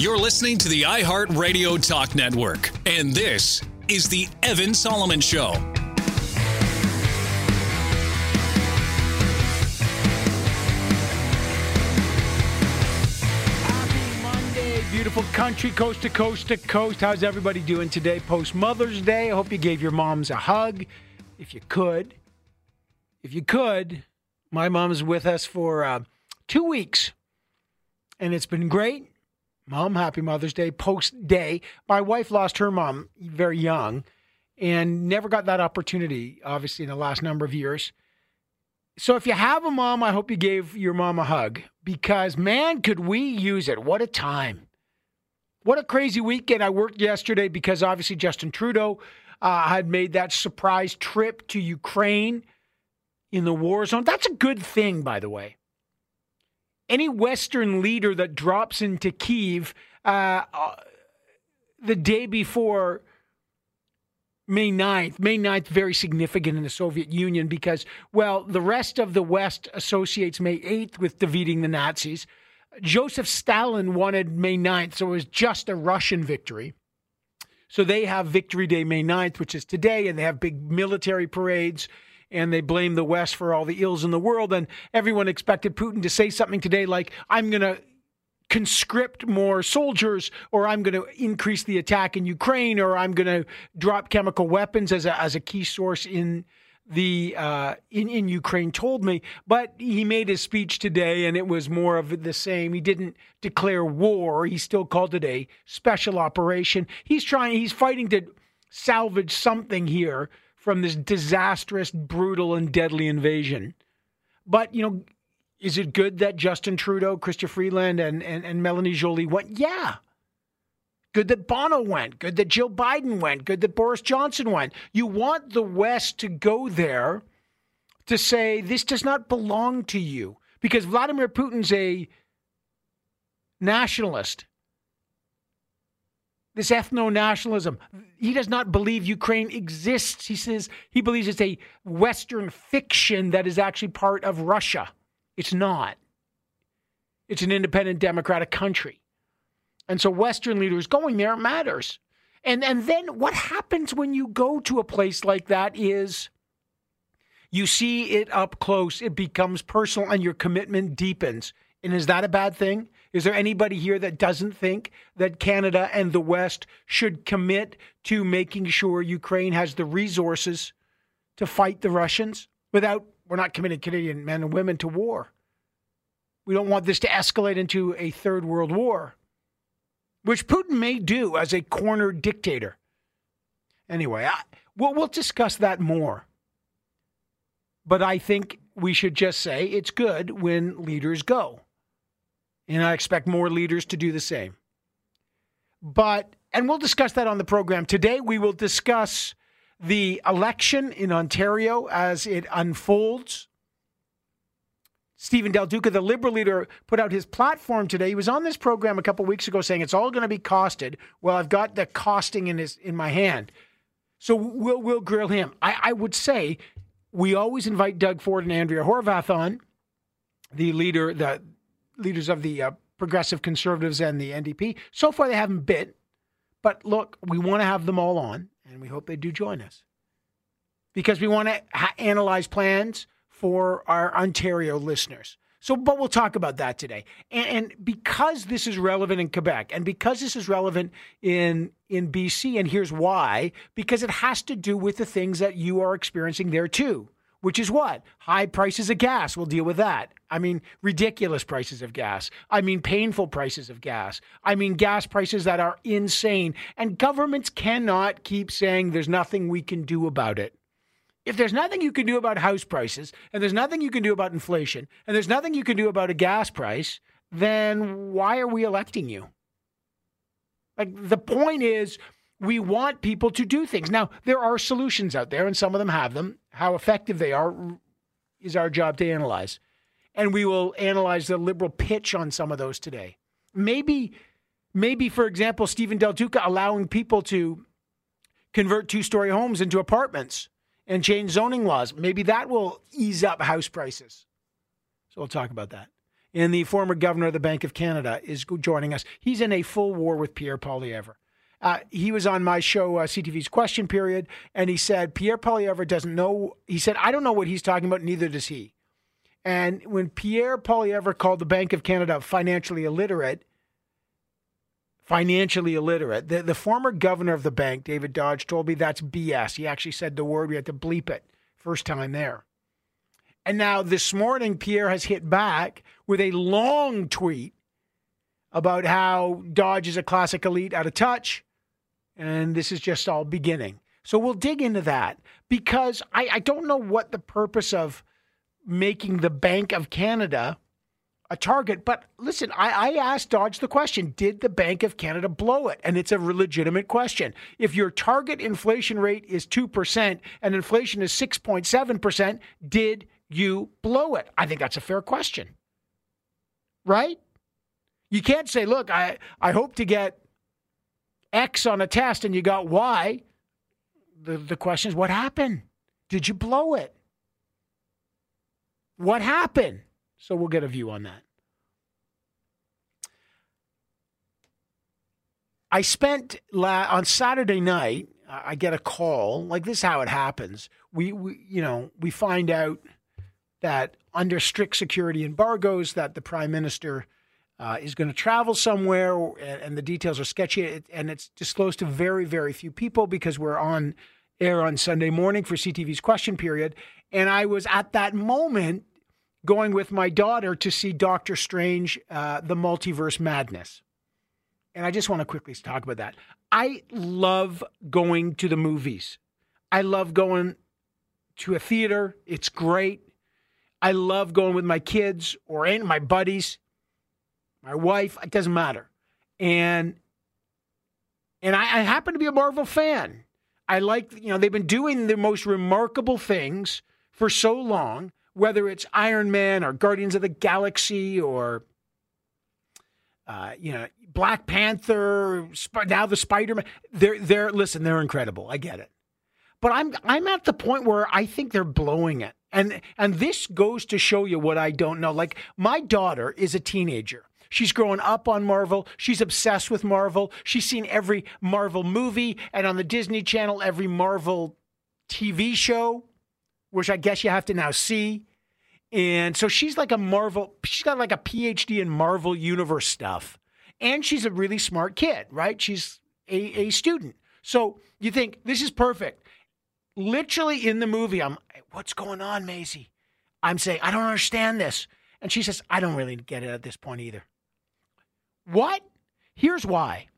You're listening to the iHeartRadio Talk Network, and this is The Evan Solomon Show. Happy Monday, beautiful country, coast to coast to coast. How's everybody doing today? Post Mother's Day. I hope you gave your moms a hug if you could. If you could, my mom's with us for uh, two weeks, and it's been great. Mom, happy Mother's Day. Post day. My wife lost her mom very young and never got that opportunity, obviously, in the last number of years. So if you have a mom, I hope you gave your mom a hug because, man, could we use it. What a time. What a crazy weekend. I worked yesterday because obviously Justin Trudeau uh, had made that surprise trip to Ukraine in the war zone. That's a good thing, by the way. Any Western leader that drops into Kiev uh, uh, the day before May 9th, May 9th, very significant in the Soviet Union because, well, the rest of the West associates May 8th with defeating the Nazis. Joseph Stalin wanted May 9th, so it was just a Russian victory. So they have Victory Day, May 9th, which is today, and they have big military parades and they blame the West for all the ills in the world. And everyone expected Putin to say something today like, I'm going to conscript more soldiers, or I'm going to increase the attack in Ukraine, or I'm going to drop chemical weapons as a, as a key source in the uh, in in Ukraine told me. But he made his speech today, and it was more of the same. He didn't declare war. He still called it a special operation. He's trying. He's fighting to salvage something here from this disastrous, brutal, and deadly invasion. But, you know, is it good that Justin Trudeau, Chrystia Freeland, and, and, and Melanie Joly went? Yeah. Good that Bono went. Good that Joe Biden went. Good that Boris Johnson went. You want the West to go there to say this does not belong to you because Vladimir Putin's a nationalist this ethno nationalism. He does not believe Ukraine exists. He says he believes it's a Western fiction that is actually part of Russia. It's not. It's an independent democratic country. And so Western leaders going there matters. And and then what happens when you go to a place like that is you see it up close, it becomes personal and your commitment deepens. And is that a bad thing? Is there anybody here that doesn't think that Canada and the West should commit to making sure Ukraine has the resources to fight the Russians without, we're not committing Canadian men and women to war? We don't want this to escalate into a third world war, which Putin may do as a cornered dictator. Anyway, I, we'll, we'll discuss that more. But I think we should just say it's good when leaders go. And I expect more leaders to do the same. But, and we'll discuss that on the program. Today, we will discuss the election in Ontario as it unfolds. Steven Del Duca, the Liberal leader, put out his platform today. He was on this program a couple weeks ago saying it's all going to be costed. Well, I've got the costing in his in my hand. So we'll we'll grill him. I, I would say we always invite Doug Ford and Andrea Horwath on, the leader, the leaders of the uh, progressive conservatives and the NDP. So far, they haven't bit. But look, we want to have them all on, and we hope they do join us because we want to ha- analyze plans for our Ontario listeners. So, but we'll talk about that today. And, and, because this is relevant in Quebec, and because this is relevant in in BC, and here's why: because it has to do with the things that you are experiencing there too which is what? High prices of gas. We'll deal with that. I mean, ridiculous prices of gas. I mean, painful prices of gas. I mean, gas prices that are insane. And governments cannot keep saying there's nothing we can do about it. If there's nothing you can do about house prices, and there's nothing you can do about inflation, and there's nothing you can do about a gas price, then why are we electing you? Like, the point is, we want people to do things. Now, there are solutions out there, and some of them have them. How effective they are is our job to analyze. And we will analyze the liberal pitch on some of those today. Maybe, maybe for example, Steven Del Duca allowing people to convert two story homes into apartments and change zoning laws. Maybe that will ease up house prices. So we'll talk about that. and the former governor of the Bank of Canada is joining us. He's in a full war with Pierre Poilievre. Uh, he was on my show, uh, CTV's Question Period, and he said Pierre Poilievre doesn't know. He said, I don't know what he's talking about, neither does he. And when Pierre Poilievre called the Bank of Canada financially illiterate, financially illiterate, the, the former governor of the bank, David Dodge, told me that's BS. He actually said the word, we had to bleep it first time there. And now this morning, Pierre has hit back with a long tweet about how Dodge is a classic elite out of touch and this is just all beginning. So we'll dig into that because I, I don't know what the purpose of making the Bank of Canada a target. But listen, I, I, asked Dodge the question Did the Bank of Canada blow it? And it's a legitimate question. If your target inflation rate is 2% and inflation is 6.7%, did you blow it? I think that's a fair question. Right? You can't say, look, I, I hope to get X on a test and you got Y, the, the question is what happened? Did you blow it? What happened? So we'll get a view on that. I spent la- on Saturday night. I get a call. Like this, is how it happens. We, we, you know, we find out that under strict security embargoes, that the prime minister uh, is going to travel somewhere, and the details are sketchy, and it's disclosed to very, very few people because we're on air on Sunday morning for CTV's question period. And I was at that moment going with my daughter to see Doctor Strange, uh, the Multiverse Madness. And I just want to quickly talk about that. I love going to the movies. I love going to a theater. It's great. I love going with my kids or my buddies my wife, it doesn't matter. And and I, I happen to be a Marvel fan. I like, you know, they've been doing the most remarkable things for so long, whether it's Iron Man or Guardians of the Galaxy or, uh, you know, Black Panther, now the Spider Man. They're, they're, listen, they're incredible. I get it. But I'm, I'm at the point where I think they're blowing it. And, and this goes to show you what I don't know. Like, my daughter is a teenager. She's grown up on Marvel. She's obsessed with Marvel. She's seen every Marvel movie and on the Disney Channel, every Marvel TV show, which I guess you have to now see. And so she's like a Marvel, she's got like a PhD in Marvel Universe stuff. And she's a really smart kid, right? She's a, a student. So you think this is perfect. Literally in the movie, I'm, what's going on, Maisie? I'm saying, I don't understand this. And she says, I don't really get it at this point either. What? Here's why.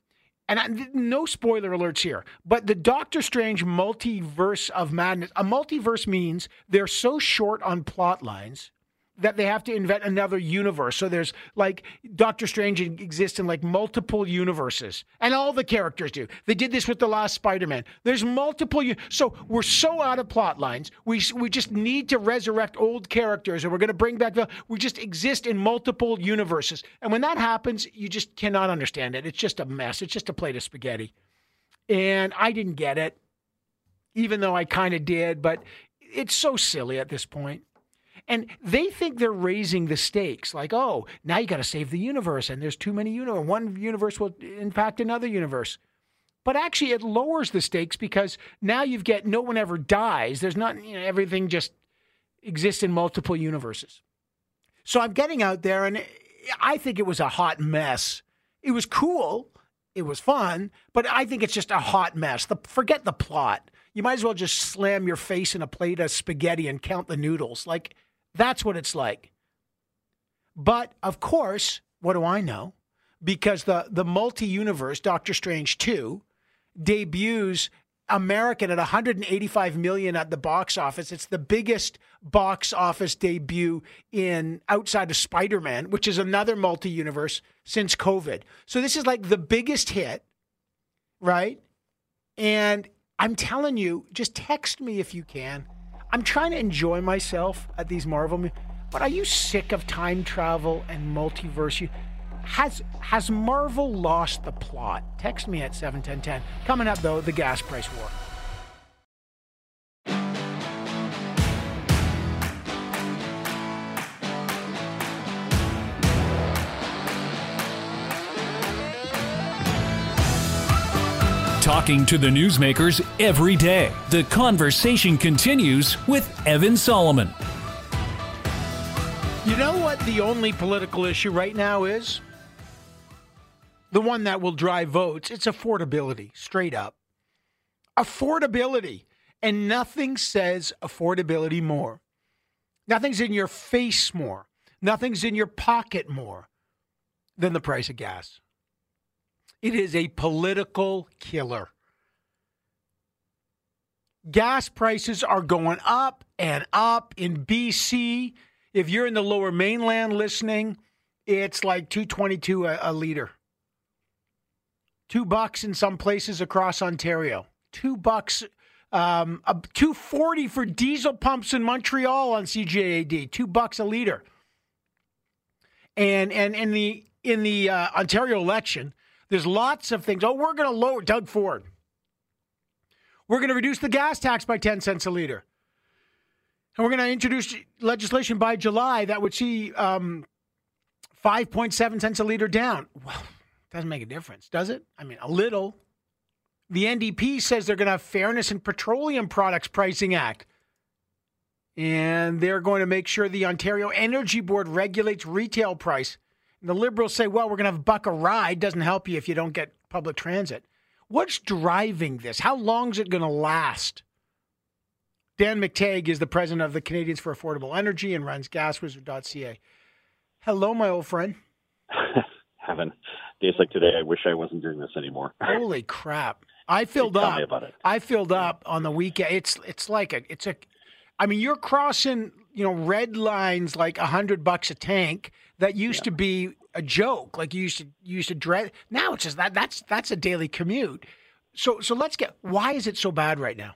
And I, no spoiler alerts here, but the Doctor Strange multiverse of madness, a multiverse means they're so short on plot lines that they have to invent another universe. So there's like Doctor Strange exists in like multiple universes, and all the characters do. They did this with the last Spider-Man. There's multiple. So we're so out of plot lines. We we just need to resurrect old characters, and we're going to bring back. We just exist in multiple universes, and when that happens, you just cannot understand it. It's just a mess. It's just a plate of spaghetti, and I didn't get it, even though I kind of did. But it's so silly at this point. And they think they're raising the stakes, like, oh, now you got to save the universe, and there's too many universe. One universe will impact another universe. But actually, it lowers the stakes because now you've got no one ever dies. There's not, you know, everything just exists in multiple universes. So I'm getting out there, and I think it was a hot mess. It was cool, it was fun, but I think it's just a hot mess. The, forget the plot. You might as well just slam your face in a plate of spaghetti and count the noodles. Like, that's what it's like. But of course, what do I know? Because the, the multi universe, Doctor Strange 2, debuts American at 185 million at the box office. It's the biggest box office debut in outside of Spider-Man, which is another multi-universe since COVID. So this is like the biggest hit, right? And I'm telling you, just text me if you can. I'm trying to enjoy myself at these Marvel. Movies, but are you sick of time travel and multiverse? Has has Marvel lost the plot? Text me at 71010. Coming up though, the gas price war. Talking to the newsmakers every day. The conversation continues with Evan Solomon. You know what the only political issue right now is? The one that will drive votes. It's affordability, straight up. Affordability. And nothing says affordability more. Nothing's in your face more. Nothing's in your pocket more than the price of gas. It is a political killer. Gas prices are going up and up in BC. If you're in the lower mainland listening, it's like 222 a, a liter. 2 bucks in some places across Ontario. 2 bucks um, 240 for diesel pumps in Montreal on CJAD. 2 bucks a liter. And and in the in the uh, Ontario election, there's lots of things. Oh, we're going to lower Doug Ford. We're going to reduce the gas tax by 10 cents a liter. And we're going to introduce legislation by July that would see um, 5.7 cents a liter down. Well, doesn't make a difference, does it? I mean, a little. The NDP says they're going to have Fairness in Petroleum Products Pricing Act. And they're going to make sure the Ontario Energy Board regulates retail price. The Liberals say, well, we're going to have a buck a ride. Doesn't help you if you don't get public transit. What's driving this? How long is it going to last? Dan McTeague is the president of the Canadians for Affordable Energy and runs gaswizard.ca. Hello, my old friend. Having days like today, I wish I wasn't doing this anymore. Holy crap! I filled Tell up. me about it. I filled up on the weekend. It's it's like a it's a. I mean, you're crossing you know red lines like a hundred bucks a tank that used Yeah. to be a joke. Like you used to you used to dread. Now it's just that that's that's a daily commute. So so let's get why is it so bad right now?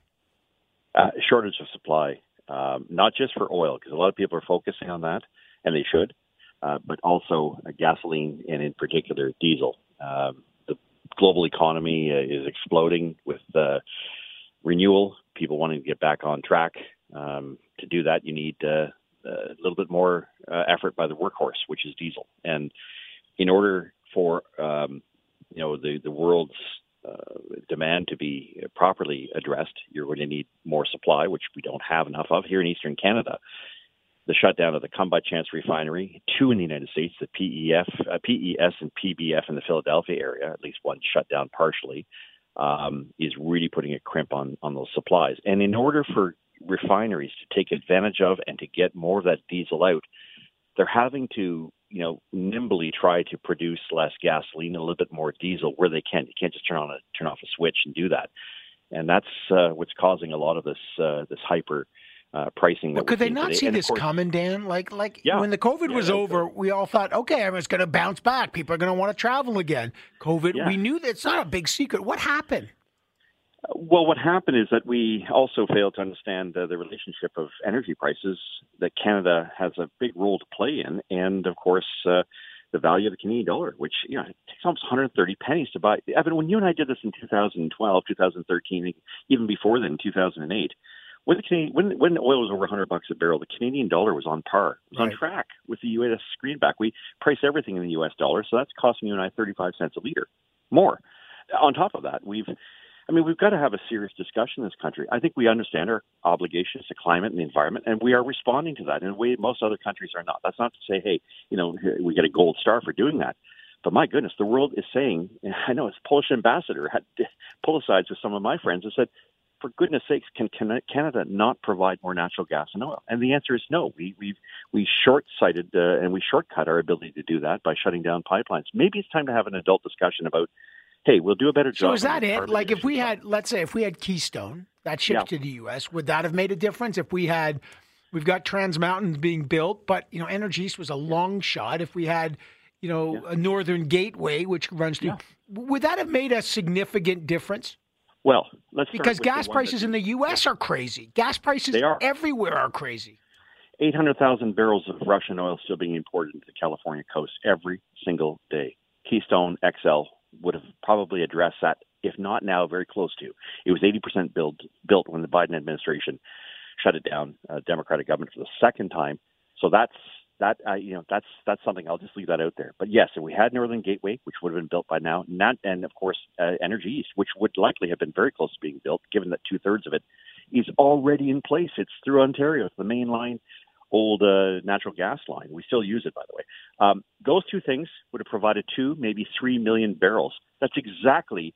Uh, shortage of supply, um, not just for oil, because a lot of people are focusing on that, and they should, uh, but also uh, gasoline and, in particular, diesel. Um, the global economy uh, is exploding with uh, renewal. People wanting to get back on track. Um, to do that, you need uh, a little bit more uh, effort by the workhorse, which is diesel. And in order for um, you know the the world's uh, demand to be properly addressed, you're going to need more supply, which we don't have enough of here in Eastern Canada. The shutdown of the Come By Chance refinery, two in the United States, the PEF, uh, PES and PBF in the Philadelphia area, at least one shut down partially, um, is really putting a crimp on, on those supplies. And in order for refineries to take advantage of and to get more of that diesel out, they're having to, you know, nimbly try to produce less gasoline, and a little bit more diesel where they can. You can't just turn on a turn off a switch and do that. And that's uh, what's causing a lot of this uh, this hyper uh, pricing. Well, could they not today. see And this course- coming, Dan? Like, like Yeah. when the COVID Yeah, was over, we all thought, okay, everyone's going to bounce back. People are going to want to travel again. COVID, Yeah. we knew that it's not a big secret. What happened? Well, what happened is that we also failed to understand uh, the relationship of energy prices that Canada has a big role to play in, and of course uh, the value of the Canadian dollar, which you know it takes almost 130 pennies to buy. Evan, when you and I did this in 2012, 2013, even before then, 2008. When the Canadian, when when oil was over 100 bucks a barrel, the Canadian dollar was on par, it was Right. on track with the U.S. greenback. We price everything in the U.S. dollar, so that's costing you and I 35 cents a liter more. On top of that, we've I mean, we've got to have a serious discussion in this country. I think we understand our obligations to climate and the environment, and we are responding to that in a way most other countries are not. That's not to say, hey, you know, we get a gold star for doing that. But my goodness, the world is saying, I know it's Polish ambassador had asides with some of my friends and said, for goodness sakes, can Can- Canada not provide more natural gas and oil? And the answer is no. We we we short-sighted uh, and we shortcut our ability to do that by shutting down pipelines. Maybe it's time to have an adult discussion about, hey, we'll do a better job. So is that it? Like if we had, let's say, if we had Keystone that shipped Yeah. to the U.S., would that have made a difference? If we had, we've got Trans Mountain being built, but you know, Energy East was a long shot. If we had, you know, a Northern Gateway which runs through, would that have made a significant difference? Well, let's Because gas prices that- in the U.S. are crazy. Gas prices They are. everywhere are crazy. 800,000 barrels of Russian oil still being imported into the California coast every single day. Keystone XL would have probably addressed that, if not now, very close to. It was 80% built, built when the Biden administration shut it down, uh, Democratic government for the second time. So that's that uh, you know that's that's something I'll just leave that out there. But yes, if we had Northern Gateway, which would have been built by now, not and of course uh, Energy East, which would likely have been very close to being built, given that two thirds of it is already in place. It's through Ontario, it's the main line, old uh, natural gas line. We still use it, by the way. Um, those two things would have provided two, maybe three million barrels. That's exactly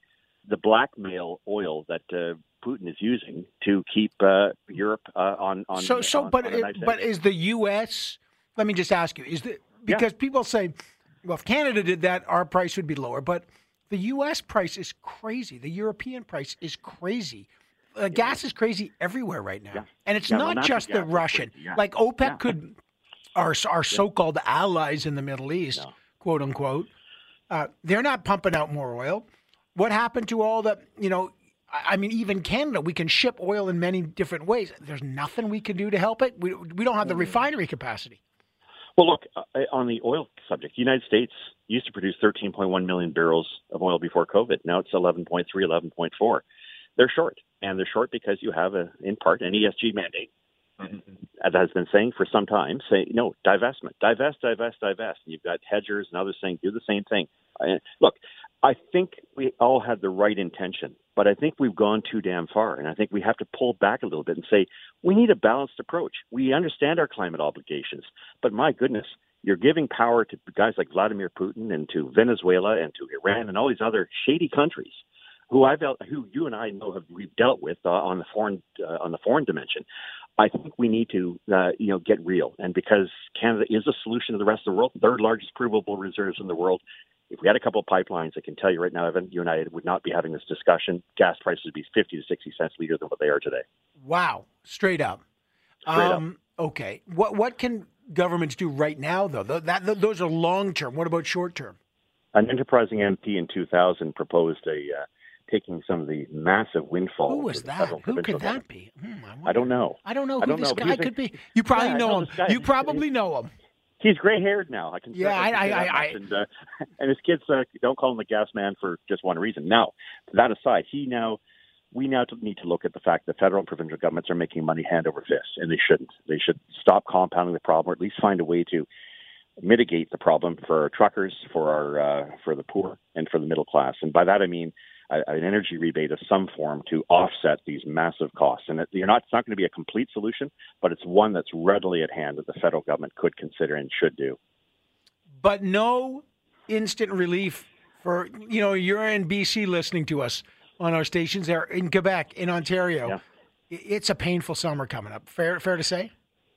the blackmail oil that uh, Putin is using to keep uh, Europe uh, on on. So, so, on, but on but is the U.S. Let me just ask you: Is the because people say, well, if Canada did that, our price would be lower, but the U.S. price is crazy. The European price is crazy. Uh, gas is crazy everywhere right now, Yeah. and it's Yeah, not natural just the Russian. yeah. Like OPEC could, our our so-called allies in the Middle East, No. quote unquote, uh, they're not pumping out more oil. What happened to all the, you know, I mean, even Canada, we can ship oil in many different ways. There's nothing we can do to help it. We, we don't have the refinery capacity. Well, look, uh, on the oil subject, the United States used to produce 13.1 million barrels of oil before COVID. Now it's 11.3, 11.4. They're short, and they're short because you have, a, in part, an ESG mandate mm-hmm. that has been saying for some time, say no divestment, divest, divest, divest. And you've got hedgers and others saying do the same thing. Look, I think we all had the right intention, but I think we've gone too damn far, and I think we have to pull back a little bit and say we need a balanced approach. We understand our climate obligations, but my goodness, you're giving power to guys like Vladimir Putin and to Venezuela and to Iran and all these other shady countries who I've who you and I know have we've dealt with uh, on the foreign uh, on the foreign dimension. I think we need to uh, you know get real, and because Canada is a solution to the rest of the world, third largest provable reserves in the world. If we had a couple of pipelines, I can tell you right now, Evan, you and I would not be having this discussion. Gas prices would be fifty to sixty cents a liter than what they are today. Wow, straight up. Straight up. um, Okay, what what can governments do right now though? Th- That, th those are long term. What about short term? An enterprising MP in 2000 proposed a uh, taking some of the massive windfall. Who was that? Who could government. that be? Hmm, I wonder. don't know. I don't know who don't this know, guy he's could be. You probably Yeah, know, know him. You probably know him. He's gray haired now. I can. Yeah, I, I- I- I- and, uh, and his kids uh, don't call him the gas man for just one reason. Now, that aside, he now we now need to look at the fact that federal and provincial governments are making money hand over fist, and they shouldn't. They should stop compounding the problem, or at least find a way to mitigate the problem for our truckers, for our uh, for the poor, and for the middle class. And by that I mean a, an energy rebate of some form to offset these massive costs. And it, you're not it's not going to be a complete solution, but it's one that's readily at hand that the federal government could consider and should do. But no instant relief for you know you're in BC listening to us on our stations there in Quebec in Ontario. Yeah. It's a painful summer coming up. Fair fair to say.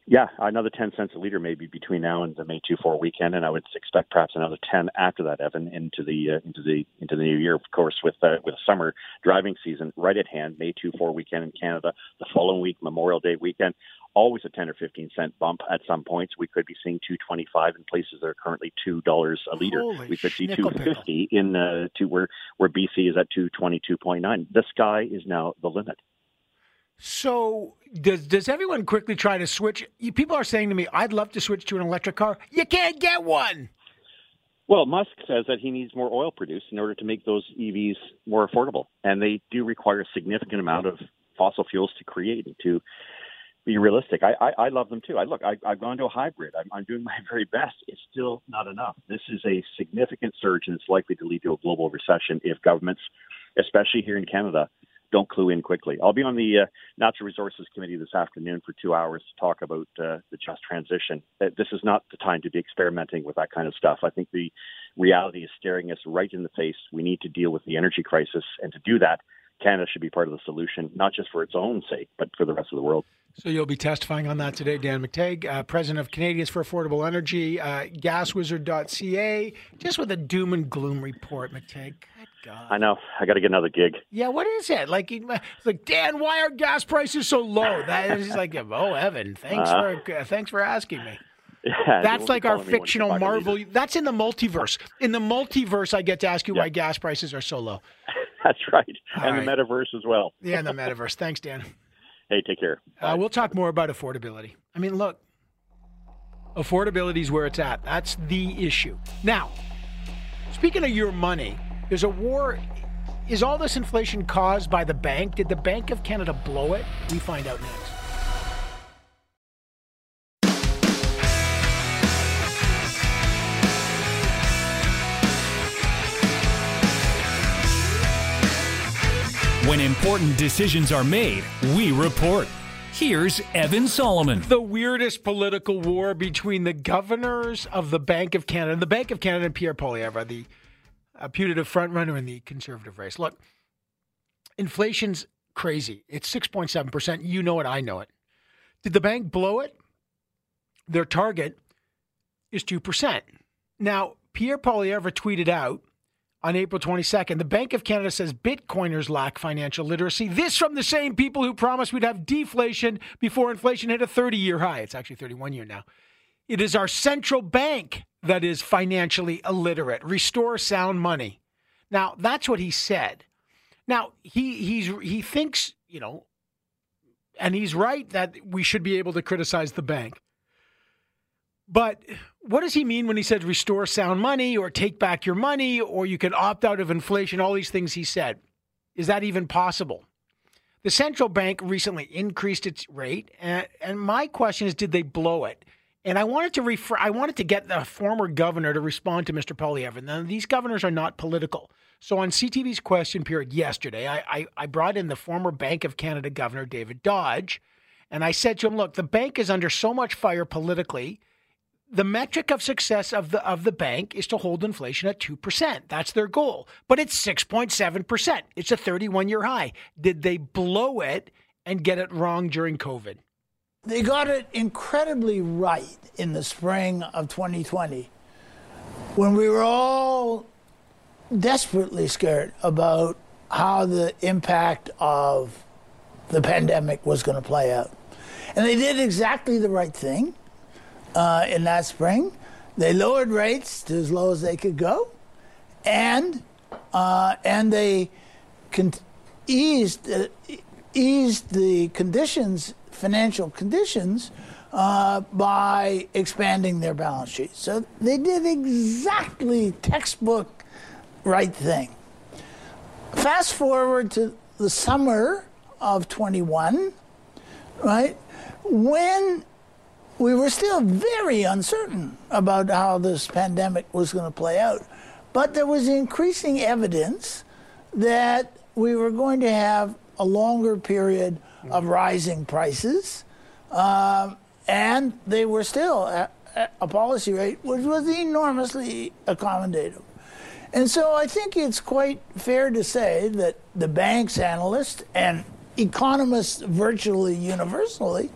Yeah, another 10 cents a liter maybe between now and the May 2-4 weekend, and I would expect perhaps another 10 after that, Evan, into the uh, into the into the new year. Of course, with uh, with summer driving season right at hand, May 2-4 weekend in Canada, the following week Memorial Day weekend, always a 10 or 15 cent bump at some points. We could be seeing 2.25 in places that are currently two dollars a liter. Holy we could see schnickel 2.50 in uh, to where where BC is at 222.9. The sky is now the limit. So does does everyone quickly try to switch? People are saying to me, "I'd love to switch to an electric car." You can't get one. Well, Musk says that he needs more oil produced in order to make those EVs more affordable, and they do require a significant amount of fossil fuels to create and to be realistic. I, I, I love them too. I look, I, I've gone to a hybrid. I'm, I'm doing my very best. It's still not enough. This is a significant surge, and it's likely to lead to a global recession if governments, especially here in Canada, don't clue in quickly. I'll be on the uh, Natural Resources Committee this afternoon for two hours to talk about uh, the just transition. Uh, This is not the time to be experimenting with that kind of stuff. I think the reality is staring us right in the face. We need to deal with the energy crisis, and to do that, Canada should be part of the solution, not just for its own sake, but for the rest of the world. So you'll be testifying on that today, Dan McTeague, uh, president of Canadians for Affordable Energy, uh, GasWizard.ca. Just with a doom and gloom report, McTeague. Good God. I know. I got to get another gig. Yeah, what is it? Like, like Dan, why are gas prices so low? That is like, oh, Evan, thanks Uh-huh. for uh, thanks for asking me. Yeah, That's like our calling me when fictional you're back in marvel. That's in the multiverse. In the multiverse, I get to ask you Yeah. why gas prices are so low. That's right. All and right. the metaverse as well. Yeah, in the metaverse. Thanks, Dan. Hey, take care. Uh, we'll talk more about affordability. I mean, look, affordability is where it's at. That's the issue. Now, speaking of your money, there's a war. Is all this inflation caused by the bank? Did the Bank of Canada blow it? We find out next. When important decisions are made, we report. Here's Evan Solomon. The weirdest political war between the governors of the Bank of Canada, the Bank of Canada, and Pierre Poilievre, the uh, putative frontrunner in the conservative race. Look, inflation's crazy. It's 6.7%. You know it, I know it. Did the bank blow it? Their target is 2%. Now, Pierre Poilievre tweeted out on April 22nd, the Bank of Canada says Bitcoiners lack financial literacy. This from the same people who promised we'd have deflation before inflation hit a 30 year high. It's actually 31 year now. It is our central bank that is financially illiterate. Restore sound money. Now, that's what he said. Now, he he's he thinks, you know, and he's right that we should be able to criticize the bank. But what does he mean when he says restore sound money or take back your money or you can opt out of inflation? All these things he said. Is that even possible? The central bank recently increased its rate, and, and my question is, did they blow it? And I wanted to refer, I wanted to get the former governor to respond to Mr. Poilievre. Now, these governors are not political. So on CTV's question period yesterday, I, I, I brought in the former Bank of Canada governor, David Dodge, and I said to him, look, the bank is under so much fire politically the metric of success of the of the bank is to hold inflation at 2%. That's their goal. But it's 6.7%. It's a 31-year high. Did they blow it and get it wrong during COVID? They got it incredibly right in the spring of 2020 when we were all desperately scared about how the impact of the pandemic was going to play out. And they did exactly the right thing uh, in that spring. They lowered rates to as low as they could go, and uh, and they con- eased uh, eased the conditions, financial conditions, uh, by expanding their balance sheet. So they did exactly textbook right thing. Fast forward to the summer of 21, right? When we were still very uncertain about how this pandemic was going to play out. But there was increasing evidence that we were going to have a longer period of rising prices, uh, and they were still at, a policy rate which was enormously accommodative. And so I think it's quite fair to say that the bank's analysts and economists virtually universally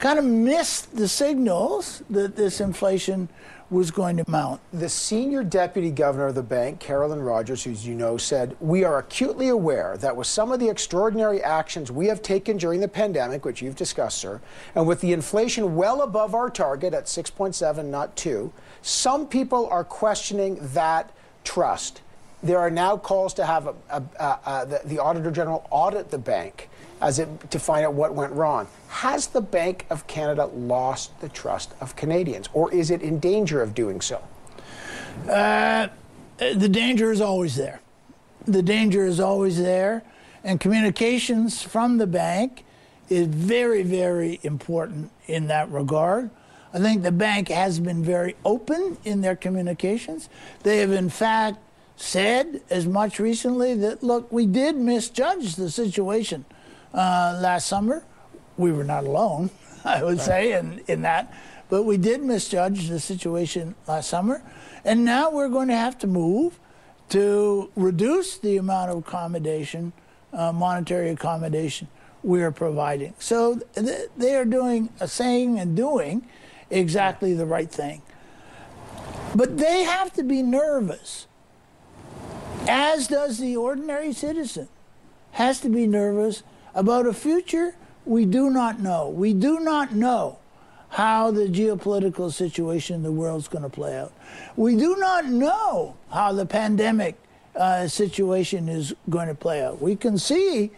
kind of missed the signals that this inflation was going to mount. The senior deputy governor of the bank, Carolyn Rogers, who you know, said, We are acutely aware that with some of the extraordinary actions we have taken during the pandemic, which you've discussed, sir, and with the inflation well above our target at 6.7, not 2, some people are questioning that trust. There are now calls to have a, a, a, the, the Auditor General audit the bank as it, to find out what went wrong. Has the Bank of Canada lost the trust of Canadians, or is it in danger of doing so? Uh, the danger is always there. The danger is always there, and communications from the bank is very, very important in that regard. I think the bank has been very open in their communications. They have, in fact, said as much recently that, look, we did misjudge the situation uh, last summer. We were not alone, I would say, in, in that. But we did misjudge the situation last summer. And now we're going to have to move to reduce the amount of accommodation, uh, monetary accommodation we are providing. So th- they are doing, uh, saying and doing exactly the right thing. But they have to be nervous, as does the ordinary citizen, has to be nervous about a future we do not know. We do not know how the geopolitical situation in the world is going to play out. We do not know how the pandemic uh, situation is going to play out. We can see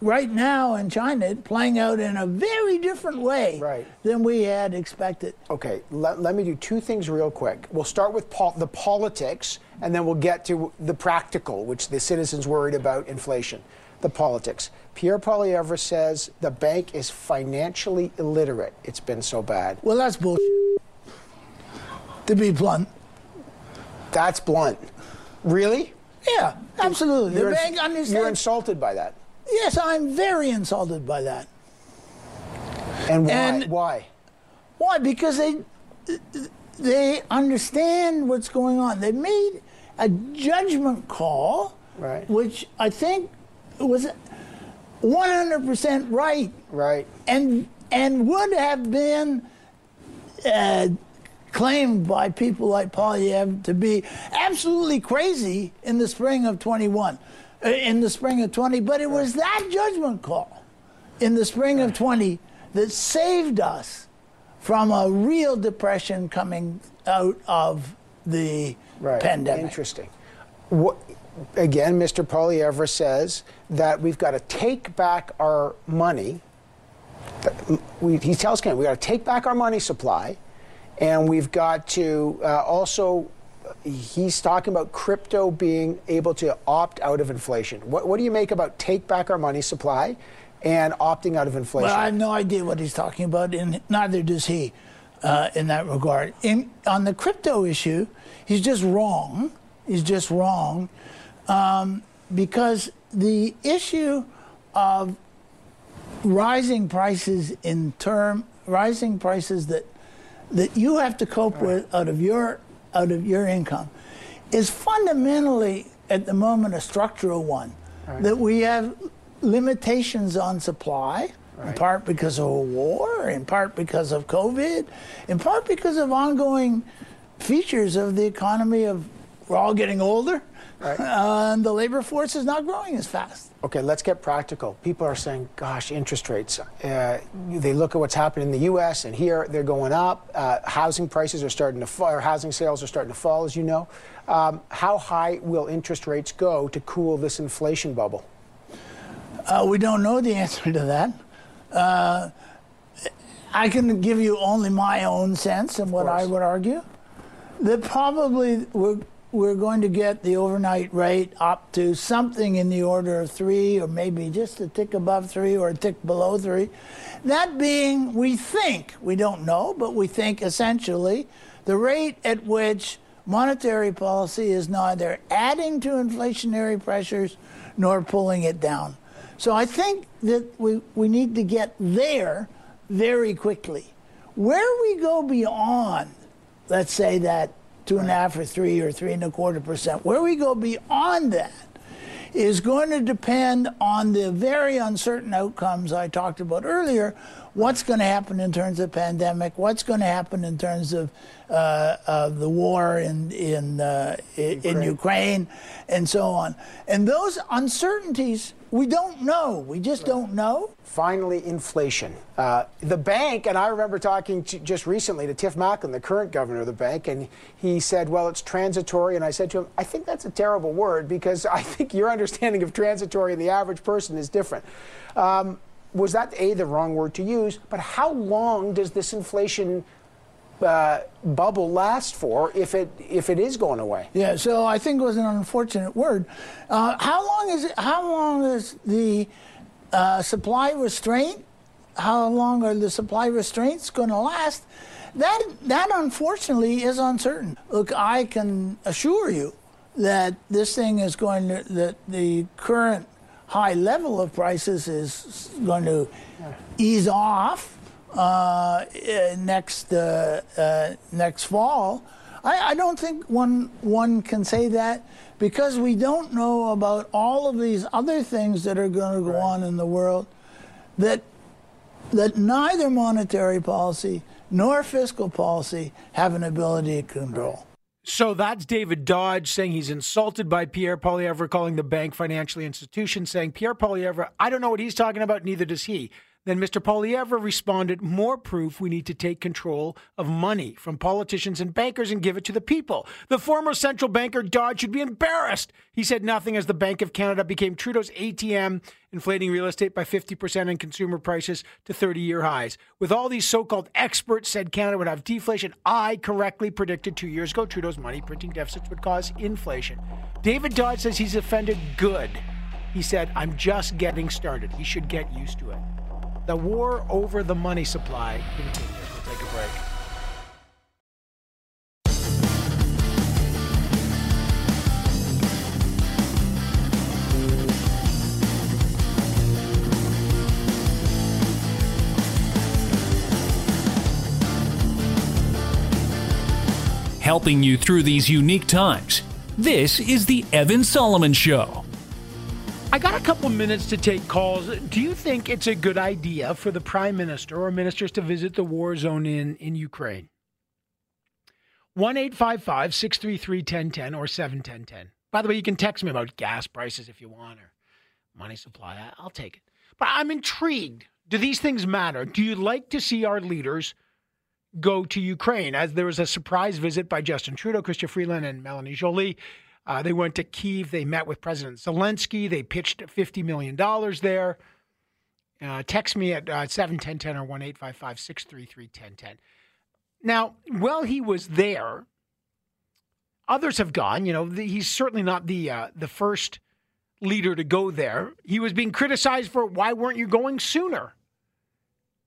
right now in China playing out in a very different way right. than we had expected. Okay, let, let me do two things real quick. We'll start with pol- the politics, and then we'll get to the practical, which the citizens worried about inflation the politics. Pierre Poilievre says the bank is financially illiterate. It's been so bad. Well, that's bullshit. To be blunt. That's blunt. Really? Yeah, absolutely. You're, the bank understands. you're insulted by that. yes, I'm very insulted by that. And why? And- why? Why? Because they they understand what's going on. They made a judgment call, Right. which I think was 100% right, Right. and and would have been uh, claimed by people like Poilievre to be absolutely crazy in the spring of 21, uh, in the spring of 20. But it was that judgment call in the spring of 20 that saved us from a real depression coming out of the Right. pandemic. Interesting. What, again, Mr. Poilievre says that we've got to take back our money. We, he tells Canada we've got to take back our money supply, and we've got to uh, also. He's talking about crypto being able to opt out of inflation. What, what do you make about take back our money supply and opting out of inflation? Well, I have no idea what he's talking about, and neither does he uh, in that regard. In, on the crypto issue, he's just wrong. He's just wrong um, because the issue of rising prices in term rising prices that that you have to cope with out of your out of your income is fundamentally at the moment a structural one. That we have limitations on supply in part because of a war in part because of covid in part because of ongoing features of the economy of we're all getting older and the labor force is not growing as fast Okay, let's get practical. People are saying, gosh, interest rates. Uh, they look at what's happening in the U.S. and here they're going up. Uh, housing prices are starting to fall, or housing sales are starting to fall, as you know. Um, how high will interest rates go to cool this inflation bubble? Uh, we don't know the answer to that. Uh, I can give you only my own sense and what I would argue. That probably we're, we're going to get the overnight rate up to something in the order of three, or maybe just a tick above three or a tick below three. That being, we think, we don't know, but we think essentially the rate at which monetary policy is neither adding to inflationary pressures nor pulling it down. So I think that we, we need to get there very quickly. Where we go beyond, let's say that two and a half or three or three and a quarter percent, where we go beyond that is going to depend on the very uncertain outcomes I talked about earlier. What's going to happen in terms of pandemic? What's going to happen in terms of, uh, of the war in in, uh, i- in Ukraine, and so on? And those uncertainties we don't know. We just don't know. Finally, inflation. Uh, the bank, and I remember talking to, just recently to Tiff Macklem, the current governor of the bank, and he said, well, it's transitory. And I said to him, I think that's a terrible word because I think your understanding of transitory and the average person is different. Um, was that, A, the wrong word to use? But how long does this inflation uh, bubble last for if it, if it is going away? Yeah, so I think it was an unfortunate word. Uh, how long is it? How long is the uh, supply restraint? How long are the supply restraints going to last? That that unfortunately is uncertain. Look, I can assure you that this thing is going to that the current high level of prices is going to ease off next uh, uh, next fall. I, I don't think one one can say that because we don't know about all of these other things that are going to go on in the world that that neither monetary policy nor fiscal policy have an ability to control. So that's David Dodge saying he's insulted by Pierre Poilievre, calling the bank financial institution, saying Pierre Poilievre, I don't know what he's talking about, neither does he. Then Mr. Poilievre responded, More proof we need to take control of money from politicians and bankers and give it to the people. The former central banker Dodge should be embarrassed. He said nothing as the Bank of Canada became Trudeau's ATM, inflating real estate by 50% and consumer prices to 30 year highs. With all these so called experts said Canada would have deflation, I correctly predicted two years ago Trudeau's money printing deficits would cause inflation. David Dodge says he's offended good. He said, I'm just getting started. He should get used to it. The war over the money supply continues. We'll take a break. Helping you through these unique times. This is The Evan Solomon Show. I got a couple minutes to take calls. Do you think it's a good idea for the prime minister or ministers to visit the war zone in, in Ukraine? 1 855 633 1010 or 71010. By the way, you can text me about gas prices if you want or money supply. I'll take it. But I'm intrigued. Do these things matter? Do you like to see our leaders go to Ukraine? As there was a surprise visit by Justin Trudeau, Chrystia Freeland, and Melanie Joly. Uh, they went to Kiev. They met with President Zelensky. They pitched $50 million there. Uh, text me at uh, 71010 or 1 855 633 1010. Now, while he was there, others have gone. You know, the, he's certainly not the uh, the first leader to go there. He was being criticized for why weren't you going sooner?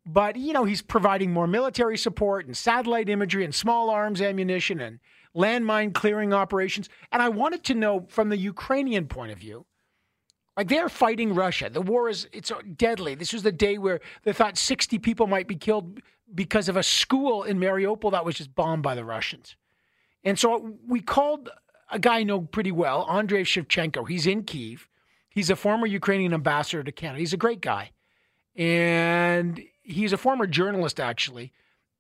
But you know, he's providing more military support and satellite imagery and small arms ammunition and landmine clearing operations. And I wanted to know from the Ukrainian point of view, like they're fighting Russia. The war is it's deadly. This was the day where they thought 60 people might be killed because of a school in Mariupol that was just bombed by the Russians. And so we called a guy I know pretty well, Andriy Shevchenko. He's in Kiev. He's a former Ukrainian ambassador to Canada. He's a great guy. And he's a former journalist, actually.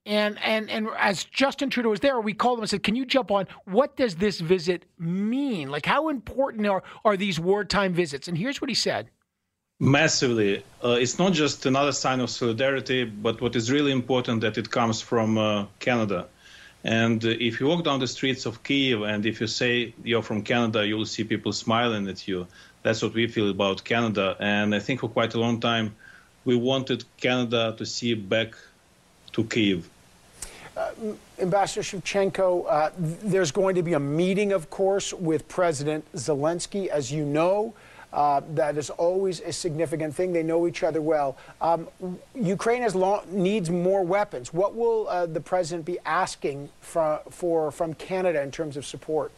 And and and as Justin Trudeau was there, we called him and said, "Can you jump on? What does this visit mean? Like, how important are are these wartime visits?" And here's what he said. Massively. Uh, it's not just another sign of solidarity, but what is really important that it comes from uh, Canada. And uh, if you walk down the streets of Kiev and if you say you're from Canada, you'll see people smiling at you. That's what we feel about Canada. And I think for quite a long time, we wanted Canada to see back to Kiev. Uh, Ambassador Shevchenko, uh, there's going to be a meeting, of course, with President Zelensky, as you know. Uh, that is always a significant thing. They know each other well. Um, Ukraine long, needs more weapons. What will uh, the president be asking for, for from Canada in terms of support?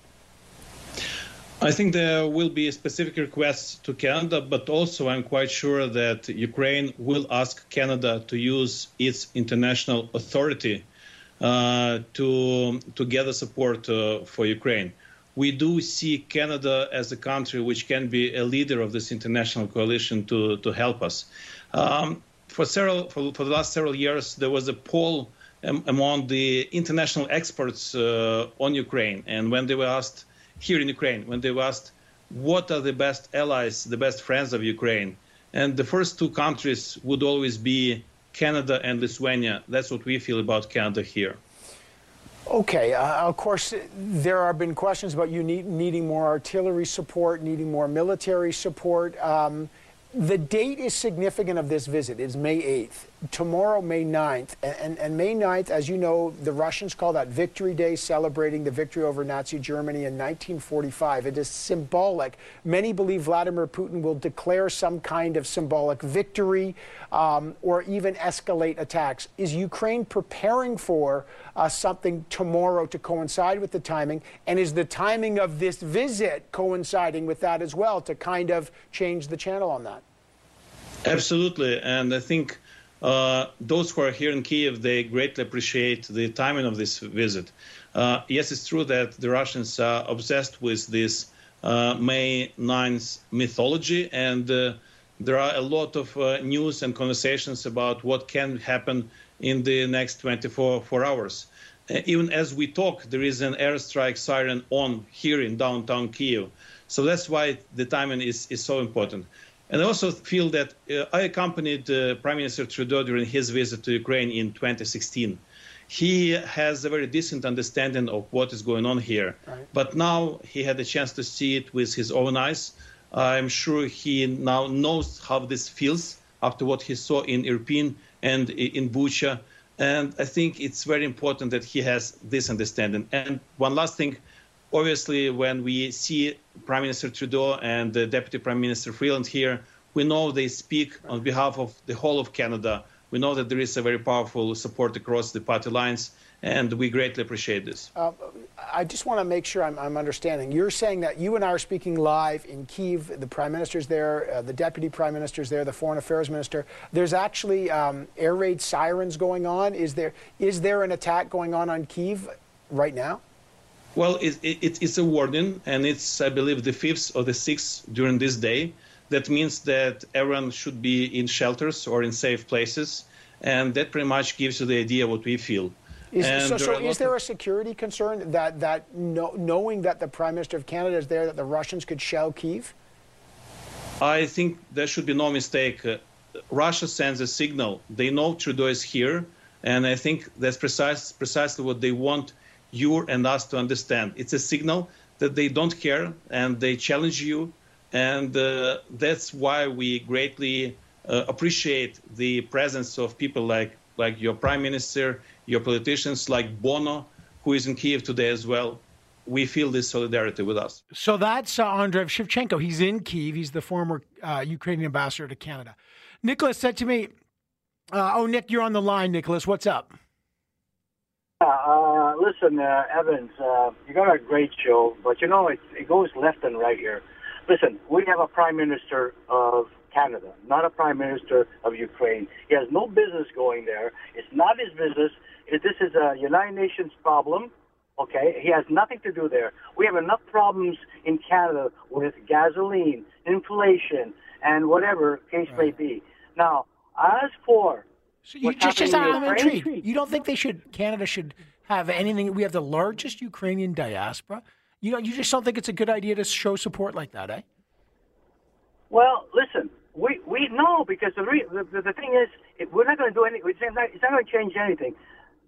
I think there will be specific requests to Canada, but also I'm quite sure that Ukraine will ask Canada to use its international authority to to gather support uh, for Ukraine we do see Canada as a country which can be a leader of this international coalition to, to help us. Um, for, several, for, for, the last several years, there was a poll um, among the international experts uh, on Ukraine. And when they were asked here in Ukraine, when they were asked what are the best allies, the best friends of Ukraine, and the first two countries would always be Canada and Lithuania. That's what we feel about Canada here. Okay, uh, of course, there have been questions about you need, needing more artillery support, needing more military support. Um, the date is significant of this visit. It's May 8th. Tomorrow, May 9th. And, and, May 9th, as you know, the Russians call that Victory Day, celebrating the victory over Nazi Germany in 1945. It is symbolic. Many believe Vladimir Putin will declare some kind of symbolic victory um, or even escalate attacks. Is Ukraine preparing for uh, something tomorrow to coincide with the timing? And is the timing of this visit coinciding with that as well to kind of change the channel on that? Absolutely. And I think uh, those who are here in Kiev, they greatly appreciate the timing of this visit. Uh, yes, it's true that the Russians are obsessed with this uh, May 9th mythology, and uh, there are a lot of uh, news and conversations about what can happen in the next 24 hours. Uh, even as we talk, there is an airstrike siren on here in downtown Kiev. So that's why the timing is, is so important. And I also feel that uh, I accompanied uh, Prime Minister Trudeau during his visit to Ukraine in 2016. He has a very decent understanding of what is going on here. Right. But now he had a chance to see it with his own eyes. I'm sure he now knows how this feels after what he saw in Irpin and in Bucha. And I think it's very important that he has this understanding. And one last thing, obviously, when we see Prime Minister Trudeau and the Deputy Prime Minister Freeland here, we know they speak on behalf of the whole of Canada. We know that there is a very powerful support across the party lines, and we greatly appreciate this. Uh, I just want to make sure I'm, I'm, understanding. You're saying that you and I are speaking live in Kiev. The Prime Minister's there, uh, the Deputy Prime Minister's there, the Foreign Affairs Minister. There's actually um, air raid sirens going on. Is there is there an attack going on on Kiev right now? Well, it, it, it's a warning, and it's, I believe, the fifth or the sixth during this day. That means that everyone should be in shelters or in safe places, and that pretty much gives you the idea what we feel. Is, so, so is there a security concern that, that no, knowing that the Prime Minister of Canada is there, that the Russians could shell Kiev? I think there should be no mistake. Uh, Russia sends a signal. They know Trudeau is here, and I think that's precise, precisely what they want you and us to understand. It's a signal that they don't care and they challenge you, and uh, that's why we greatly uh, appreciate the presence of people like like your prime minister, your politicians like Bono, who is in Kiev today as well. We feel this solidarity with us. So that's uh, Andriy Shevchenko. He's in Kiev. He's the former uh, Ukrainian ambassador to Canada. Nicholas said to me, uh, "Oh, Nick, you're on the line. Nicholas, what's up?" Listen, uh, Evans, uh, you got a great show, but you know it, it goes left and right here. Listen, we have a prime minister of Canada, not a prime minister of Ukraine. He has no business going there. It's not his business. This is a United Nations problem. Okay, he has nothing to do there. We have enough problems in Canada with gasoline, inflation, and whatever case right. may be. Now, as for so you just, just I'm intrigued. You don't think they should? Canada should have anything? We have the largest Ukrainian diaspora. You know, you just don't think it's a good idea to show support like that, eh? Well, listen, we we know because the re, the, the thing is, we're not going to do anything. It's not, it's not going to change anything.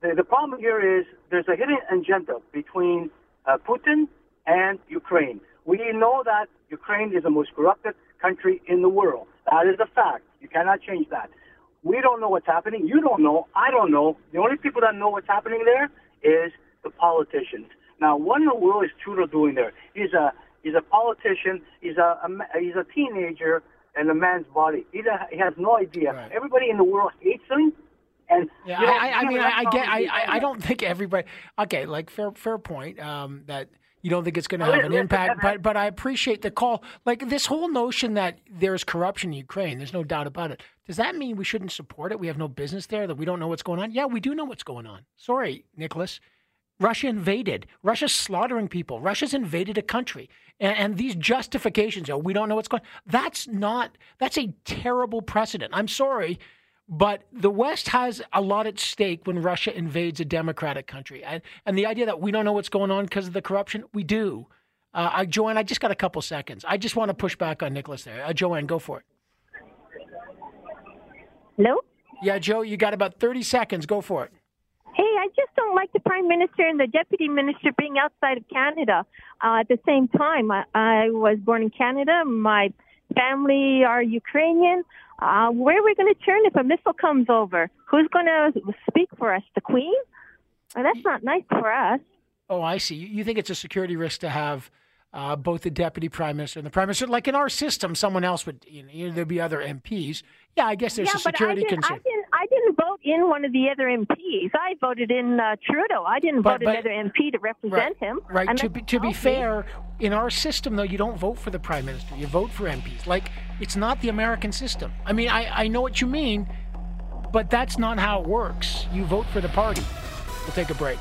The, the problem here is there's a hidden agenda between uh, Putin and Ukraine. We know that Ukraine is the most corrupted country in the world. That is a fact. You cannot change that. We don't know what's happening. You don't know. I don't know. The only people that know what's happening there is the politicians. Now, what in the world is Trudeau doing there? He's a he's a politician. He's a, a he's a teenager in a man's body. He, he has no idea. Right. Everybody in the world hates him. And yeah, you know, I, I mean, I, I get. I, I don't think everybody. Okay, like fair fair point. Um, that you don't think it's going to have an impact, but but I appreciate the call. Like this whole notion that there's corruption in Ukraine, there's no doubt about it. Does that mean we shouldn't support it? We have no business there. That we don't know what's going on? Yeah, we do know what's going on. Sorry, Nicholas. Russia invaded. Russia's slaughtering people. Russia's invaded a country. And, and, these justifications, oh, we don't know what's going That's not, that's a terrible precedent. I'm sorry, but the West has a lot at stake when Russia invades a democratic country. And, and the idea that we don't know what's going on because of the corruption, we do. Uh, I, Joanne, I just got a couple seconds. I just want to push back on Nicholas there. Uh, Joanne, go for it. Hello? Yeah, Joe, you got about 30 seconds. Go for it. Hey, I just don't like the prime minister and the deputy minister being outside of Canada uh, at the same time. I, I was born in Canada. My family are Ukrainian. Uh, where are we going to turn if a missile comes over? Who's going to speak for us? The Queen? Well, that's not nice for us. Oh, I see. You think it's a security risk to have uh, both the deputy prime minister and the prime minister? Like in our system, someone else would, you know, there'd be other MPs. Yeah, I guess there's yeah, a security concern. I didn't vote in one of the other MPs. I voted in uh, Trudeau. I didn't but, vote but, another MP to represent right, him. Right. To be, to be fair, in our system, though, you don't vote for the prime minister. You vote for MPs. Like, it's not the American system. I mean, I, I know what you mean, but that's not how it works. You vote for the party. We'll take a break.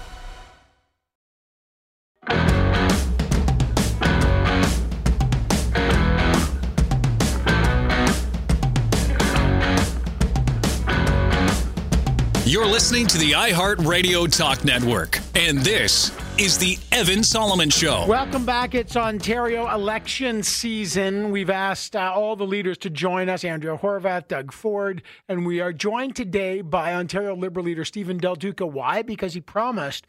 You're listening to the iHeartRadio Talk Network, and this is the Evan Solomon Show. Welcome back. It's Ontario election season. We've asked uh, all the leaders to join us Andrea Horwath, Doug Ford, and we are joined today by Ontario Liberal leader Steven Del Duca. Why? Because he promised